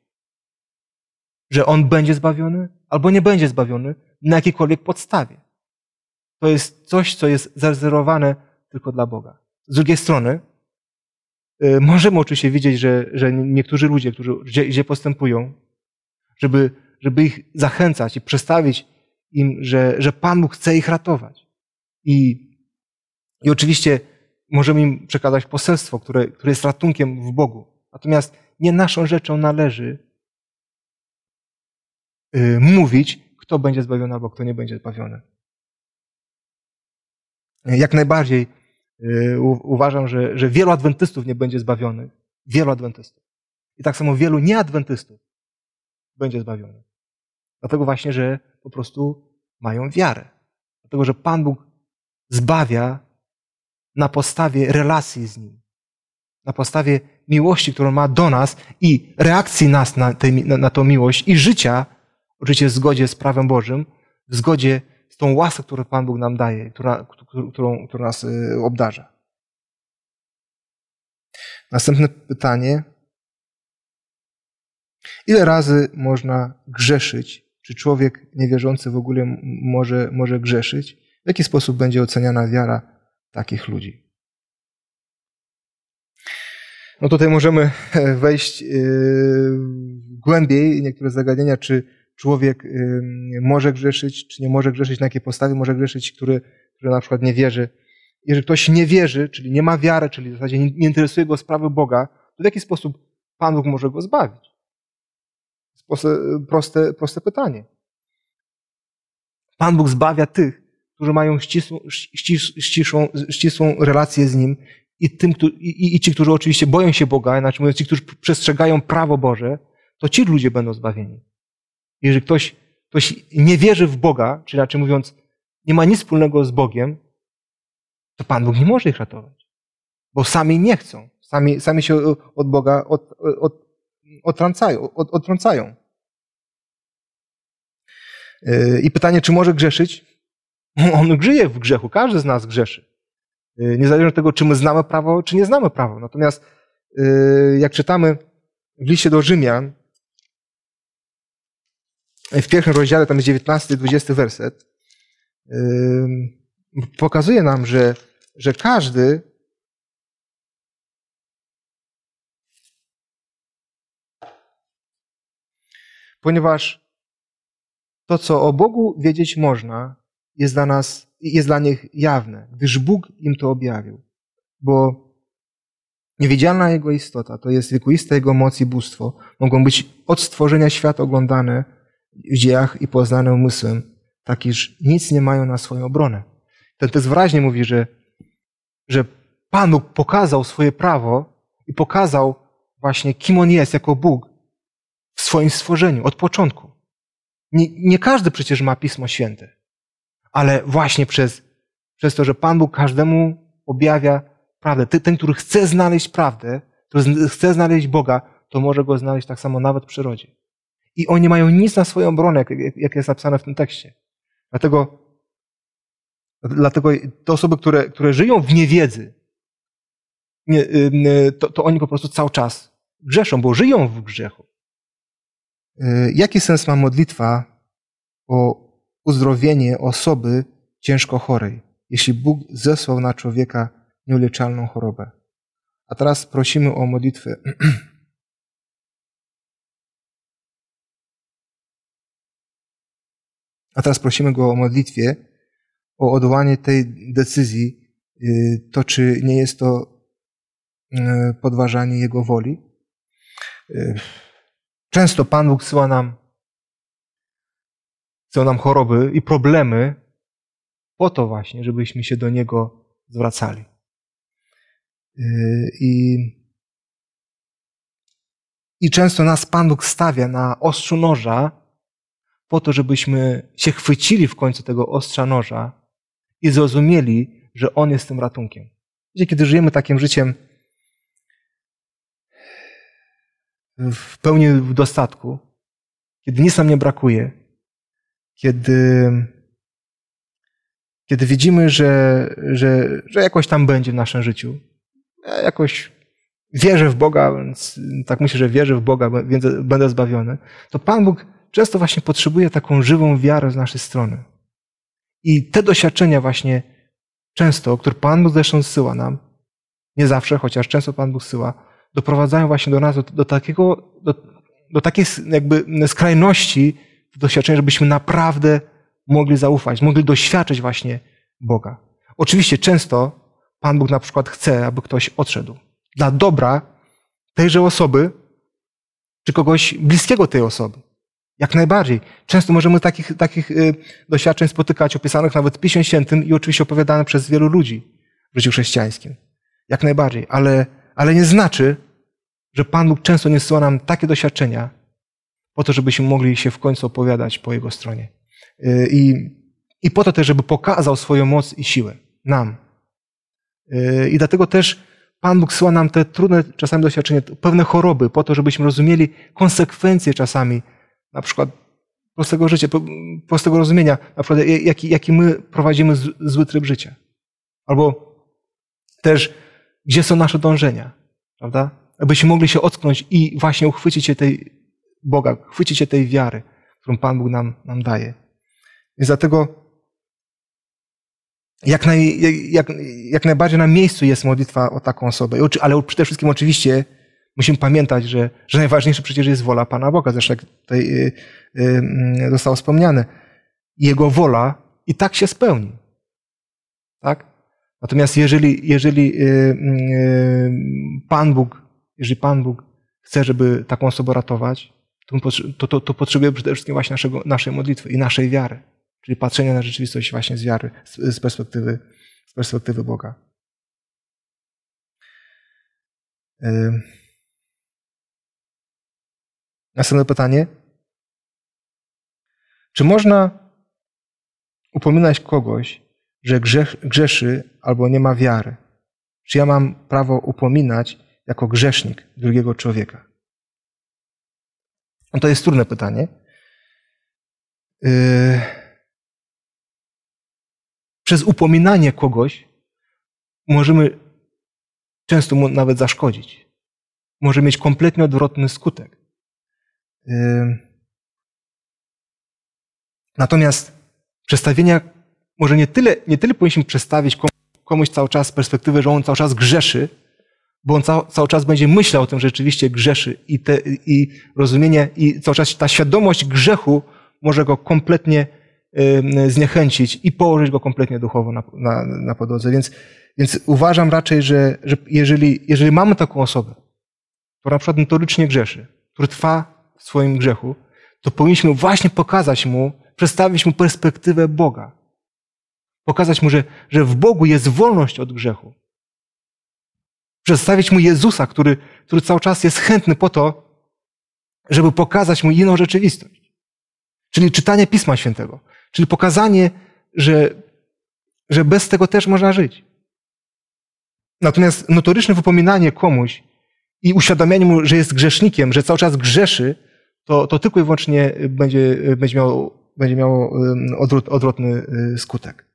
że on będzie zbawiony albo nie będzie zbawiony na jakiejkolwiek podstawie. To jest coś, co jest zarezerwowane tylko dla Boga. Z drugiej strony, możemy oczywiście widzieć, że, że niektórzy ludzie, którzy gdzie, gdzie postępują, żeby, żeby ich zachęcać i przedstawić im, że, że Pan Bóg chce ich ratować. I, i oczywiście możemy im przekazać poselstwo, które, które jest ratunkiem w Bogu. Natomiast nie naszą rzeczą należy yy, mówić, kto będzie zbawiony albo kto nie będzie zbawiony. Jak najbardziej Y, uważam, że, że wielu adwentystów nie będzie zbawionych. Wielu adwentystów. I tak samo wielu nieadwentystów będzie zbawionych. Dlatego właśnie, że po prostu mają wiarę. Dlatego, że Pan Bóg zbawia na podstawie relacji z Nim. Na podstawie miłości, którą ma do nas i reakcji nas na, tej, na, na tą miłość i życia, oczywiście w zgodzie z prawem Bożym, w zgodzie z tą łaską, którą Pan Bóg nam daje, która, którą, którą nas y, obdarza. Następne pytanie. Ile razy można grzeszyć? Czy człowiek niewierzący w ogóle może, może grzeszyć? W jaki sposób będzie oceniana wiara takich ludzi? No tutaj możemy wejść y, głębiej niektóre zagadnienia, czy człowiek może grzeszyć, czy nie może grzeszyć, na jakiej podstawie może grzeszyć, który, który na przykład nie wierzy. Jeżeli ktoś nie wierzy, czyli nie ma wiary, czyli w zasadzie nie interesuje go sprawy Boga, to w jaki sposób Pan Bóg może go zbawić? Proste, proste pytanie. Pan Bóg zbawia tych, którzy mają ścisłą, ścisłą, ścisłą relację z Nim i, tym, i, i ci, którzy oczywiście boją się Boga, inaczej mówiąc, ci, którzy przestrzegają prawo Boże, to ci ludzie będą zbawieni. Jeżeli ktoś, ktoś nie wierzy w Boga, czyli raczej mówiąc, nie ma nic wspólnego z Bogiem, to Pan Bóg nie może ich ratować. Bo sami nie chcą. Sami, sami się od Boga od, od, odtrącają. Od, odtrącają. I pytanie, czy może grzeszyć? On żyje w grzechu, każdy z nas grzeszy. Niezależnie od tego, czy my znamy prawo, czy nie znamy prawa. Natomiast jak czytamy w liście do Rzymian, w pierwszym rozdziale, tam jest 19 20 werset, pokazuje nam, że, że każdy ponieważ to, co o Bogu wiedzieć można, jest dla nas, jest dla nich jawne, gdyż Bóg im to objawił. Bo niewidzialna Jego istota, to jest wiekuista Jego moc i bóstwo, mogą być od stworzenia świata oglądane w dziejach i poznane umysłem, tak iż nic nie mają na swoją obronę. Ten tekst wyraźnie mówi, że, że Pan Bóg pokazał swoje prawo i pokazał właśnie, kim On jest jako Bóg w swoim stworzeniu od początku. Nie, nie każdy przecież ma Pismo Święte, ale właśnie przez, przez to, że Pan Bóg każdemu objawia prawdę. Ten, który chce znaleźć prawdę, który chce znaleźć Boga, to może go znaleźć tak samo nawet w przyrodzie. I oni mają nic na swoją obronę, jak, jak jest napisane w tym tekście. Dlatego, dlatego te osoby, które, które żyją w niewiedzy, nie, to, to oni po prostu cały czas grzeszą, bo żyją w grzechu. Y, jaki sens ma modlitwa o uzdrowienie osoby ciężko chorej, jeśli Bóg zesłał na człowieka nieuleczalną chorobę? A teraz prosimy o modlitwę. A teraz prosimy go o modlitwie, o odwołanie tej decyzji, y, to czy nie jest to y, podważanie jego woli. Często Pan Bóg syła nam, syła nam choroby i problemy po to właśnie, żebyśmy się do Niego zwracali. I, I często nas Pan Bóg stawia na ostrzu noża po to, żebyśmy się chwycili w końcu tego ostrza noża i zrozumieli, że On jest tym ratunkiem. Wiecie, kiedy żyjemy takim życiem, w pełni w dostatku, kiedy nic nam nie brakuje, kiedy, kiedy widzimy, że, że, że jakoś tam będzie w naszym życiu. Ja jakoś wierzę w Boga, więc tak myślę, że wierzę w Boga, więc będę zbawiony. To Pan Bóg często właśnie potrzebuje taką żywą wiarę z naszej strony. I te doświadczenia właśnie często, które Pan Bóg zresztą zsyła nam, nie zawsze, chociaż często Pan Bóg zsyła, doprowadzają właśnie do nas, do, do takiego, do, do takiej jakby skrajności w doświadczeniu, żebyśmy naprawdę mogli zaufać, mogli doświadczyć właśnie Boga. Oczywiście często Pan Bóg na przykład chce, aby ktoś odszedł. Dla dobra tejże osoby, czy kogoś bliskiego tej osoby. Jak najbardziej. Często możemy takich, takich y, doświadczeń spotykać, opisanych nawet w Piśmie Świętym i oczywiście opowiadanych przez wielu ludzi w życiu chrześcijańskim. Jak najbardziej. Ale ale nie znaczy, że Pan Bóg często nie zsyła nam takie doświadczenia po to, żebyśmy mogli się w końcu opowiadać po Jego stronie. Y, I, i po to też, żeby pokazał swoją moc i siłę nam. Y, I dlatego też Pan Bóg syła nam te trudne czasami doświadczenia, pewne choroby, po to, żebyśmy rozumieli konsekwencje czasami, na przykład prostego życia, prostego rozumienia, na przykład jaki, jaki my prowadzimy zły tryb życia. Albo też gdzie są nasze dążenia, prawda? Abyśmy mogli się ocknąć i właśnie uchwycić się tej Boga, chwycić się tej wiary, którą Pan Bóg nam, nam daje. Więc dlatego jak, naj, jak, jak najbardziej na miejscu jest modlitwa o taką osobę. Ale przede wszystkim oczywiście musimy pamiętać, że, że najważniejsze przecież jest wola Pana Boga. Zresztą jak tutaj y, y, zostało wspomniane. Jego wola i tak się spełni. Tak? Natomiast jeżeli, jeżeli y, Pan Bóg, jeżeli Pan Bóg chce, żeby taką osobę ratować, to, to, to potrzebuje przede wszystkim właśnie naszego, naszej modlitwy i naszej wiary. Czyli patrzenia na rzeczywistość właśnie z wiary, z, z perspektywy, z perspektywy Boga. Y, następne pytanie. Czy można upominać kogoś, że grzech, grzeszy albo nie ma wiary? Czy ja mam prawo upominać, jako grzesznik drugiego człowieka? No to jest trudne pytanie. Yy, przez upominanie kogoś możemy często mu nawet zaszkodzić. Może mieć kompletnie odwrotny skutek. Natomiast przestawienia, może nie tyle, nie tyle powinniśmy przestawić komuś cały czas perspektywę, że on cały czas grzeszy, bo on cały, cały czas będzie myślał o tym, że rzeczywiście grzeszy i, te, i rozumienie, i cały czas ta świadomość grzechu może go kompletnie zniechęcić i położyć go kompletnie duchowo na, na, na podłodze. Więc, więc uważam raczej, że, że jeżeli, jeżeli mamy taką osobę, która na przykład notorycznie grzeszy, który trwa w swoim grzechu, to powinniśmy właśnie pokazać mu, przedstawić mu perspektywę Boga. Pokazać mu, że, że w Bogu jest wolność od grzechu. Przedstawić mu Jezusa, który, który cały czas jest chętny po to, żeby pokazać mu inną rzeczywistość. Czyli czytanie Pisma Świętego. Czyli pokazanie, że, że bez tego też można żyć. Natomiast notoryczne wypominanie komuś i uświadamianie mu, że jest grzesznikiem, że cały czas grzeszy, to, to tylko i wyłącznie będzie, będzie miało, będzie miało odwrot, odwrotny y, skutek.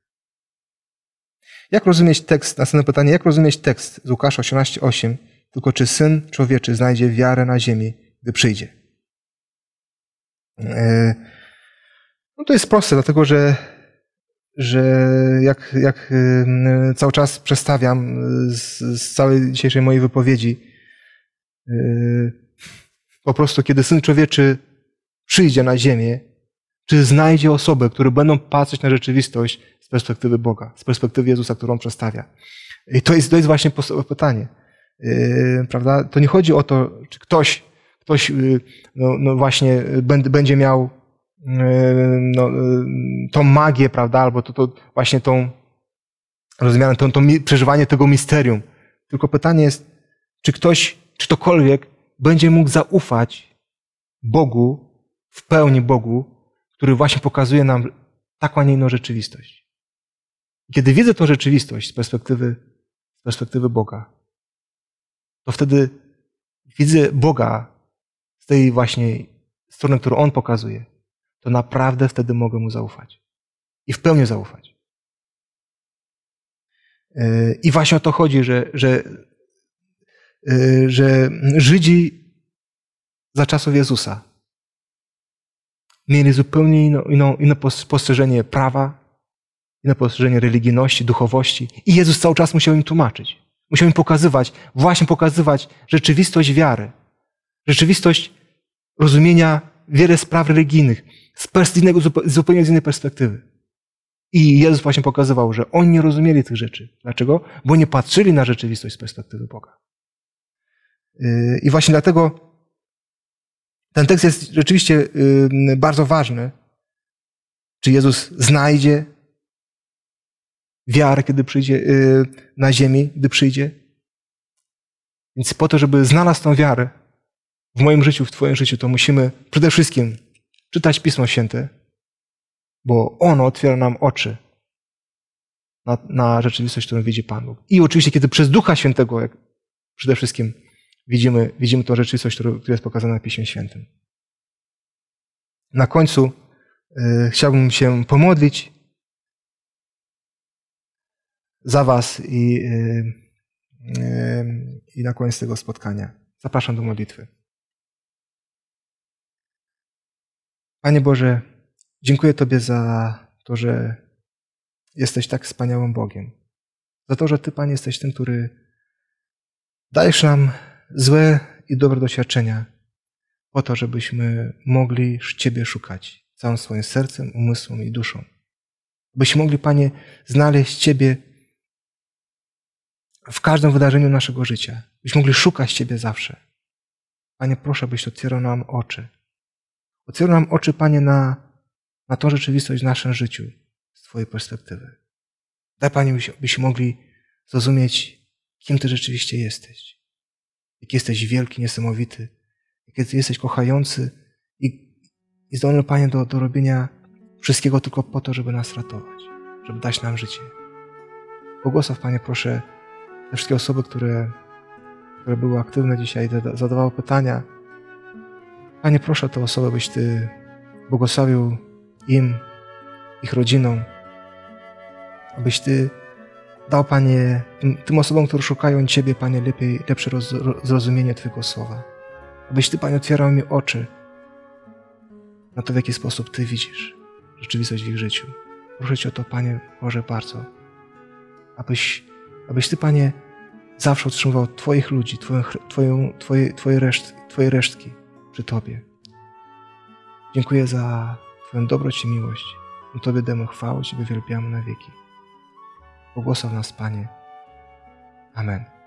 Jak rozumieć tekst, następne pytanie, jak rozumieć tekst z Łukasza 18:8? Tylko czy Syn Człowieczy znajdzie wiarę na ziemi, gdy przyjdzie? E, no to jest proste, dlatego że, że jak, jak cały czas przestawiam z, z całej dzisiejszej mojej wypowiedzi, po prostu kiedy Syn Człowieczy przyjdzie na ziemię, czy znajdzie osoby, które będą patrzeć na rzeczywistość z perspektywy Boga, z perspektywy Jezusa, którą przedstawia. I to jest, to jest właśnie pytanie. Yy, prawda? To nie chodzi o to, czy ktoś, ktoś yy, no, no właśnie będzie miał yy, no, tą magię, prawda, albo to, to właśnie tą rozumiane, to, to przeżywanie tego misterium. Tylko pytanie jest, czy ktoś, czy ktokolwiek będzie mógł zaufać Bogu, w pełni Bogu, który właśnie pokazuje nam taką, a nie inną rzeczywistość. Kiedy widzę tę rzeczywistość z perspektywy, z perspektywy Boga, to wtedy widzę Boga z tej właśnie strony, którą On pokazuje, to naprawdę wtedy mogę Mu zaufać. I w pełni zaufać. Yy, I właśnie o to chodzi, że, że, że Żydzi za czasów Jezusa mieli zupełnie inną, inną, inne postrzeżenie prawa, inne postrzeżenie religijności, duchowości. I Jezus cały czas musiał im tłumaczyć. Musiał im pokazywać, właśnie pokazywać rzeczywistość wiary. Rzeczywistość rozumienia wiele spraw religijnych z, innego, zupełnie z innej perspektywy. I Jezus właśnie pokazywał, że oni nie rozumieli tych rzeczy. Dlaczego? Bo nie patrzyli na rzeczywistość z perspektywy Boga. Yy, I właśnie dlatego ten tekst jest rzeczywiście bardzo ważny. Czy Jezus znajdzie wiarę, kiedy przyjdzie y, na ziemi, gdy przyjdzie? Więc po to, żeby znalazł tą wiarę w moim życiu, w Twoim życiu, to musimy przede wszystkim czytać Pismo Święte, bo ono otwiera nam oczy na, na rzeczywistość, którą widzi Pan Bóg. I oczywiście, kiedy przez Ducha Świętego, jak przede wszystkim widzimy, widzimy tą rzeczywistość, która jest pokazana na Piśmie Świętym. Na końcu y, chciałbym się pomodlić za Was i, y, y, i na koniec tego spotkania. Zapraszam do modlitwy. Panie Boże, dziękuję Tobie za to, że jesteś tak wspaniałym Bogiem. Za to, że Ty, Panie, jesteś tym, który dajesz nam złe i dobre doświadczenia po to, żebyśmy mogli Ciebie szukać całym swoim sercem, umysłem i duszą. Byśmy mogli, Panie, znaleźć Ciebie w każdym wydarzeniu naszego życia. Byśmy mogli szukać Ciebie zawsze. Panie, proszę, byś otwierał nam oczy. Otwierał nam oczy, Panie, na, na tą rzeczywistość w naszym życiu z Twojej perspektywy. Daj, Panie, byśmy mogli zrozumieć, kim Ty rzeczywiście jesteś jak jesteś wielki, niesamowity, jak Ty jesteś kochający i, i zdolny, Panie, do, do robienia wszystkiego tylko po to, żeby nas ratować, żeby dać nam życie. Błogosław, Panie, proszę te wszystkie osoby, które które były aktywne dzisiaj, zadawały pytania. Panie, proszę te osoby, byś Ty błogosławił im, ich rodzinom, abyś Ty dał, Panie, tym, tym osobom, które szukają Ciebie, Panie, lepiej, lepsze roz, zrozumienie Twojego słowa. Abyś Ty, Panie, otwierał mi oczy na to, w jaki sposób Ty widzisz rzeczywistość w ich życiu. Proszę Cię o to, Panie, może bardzo. Abyś, abyś Ty, Panie, zawsze utrzymywał Twoich ludzi, Twoją, twoją, twoje, twoje, reszt, twoje resztki przy Tobie. Dziękuję za Twoją dobroć i miłość. Tobie damy chwałę, Ciebie wielbiamy na wieki. Błogosław nas, Panie. Amen.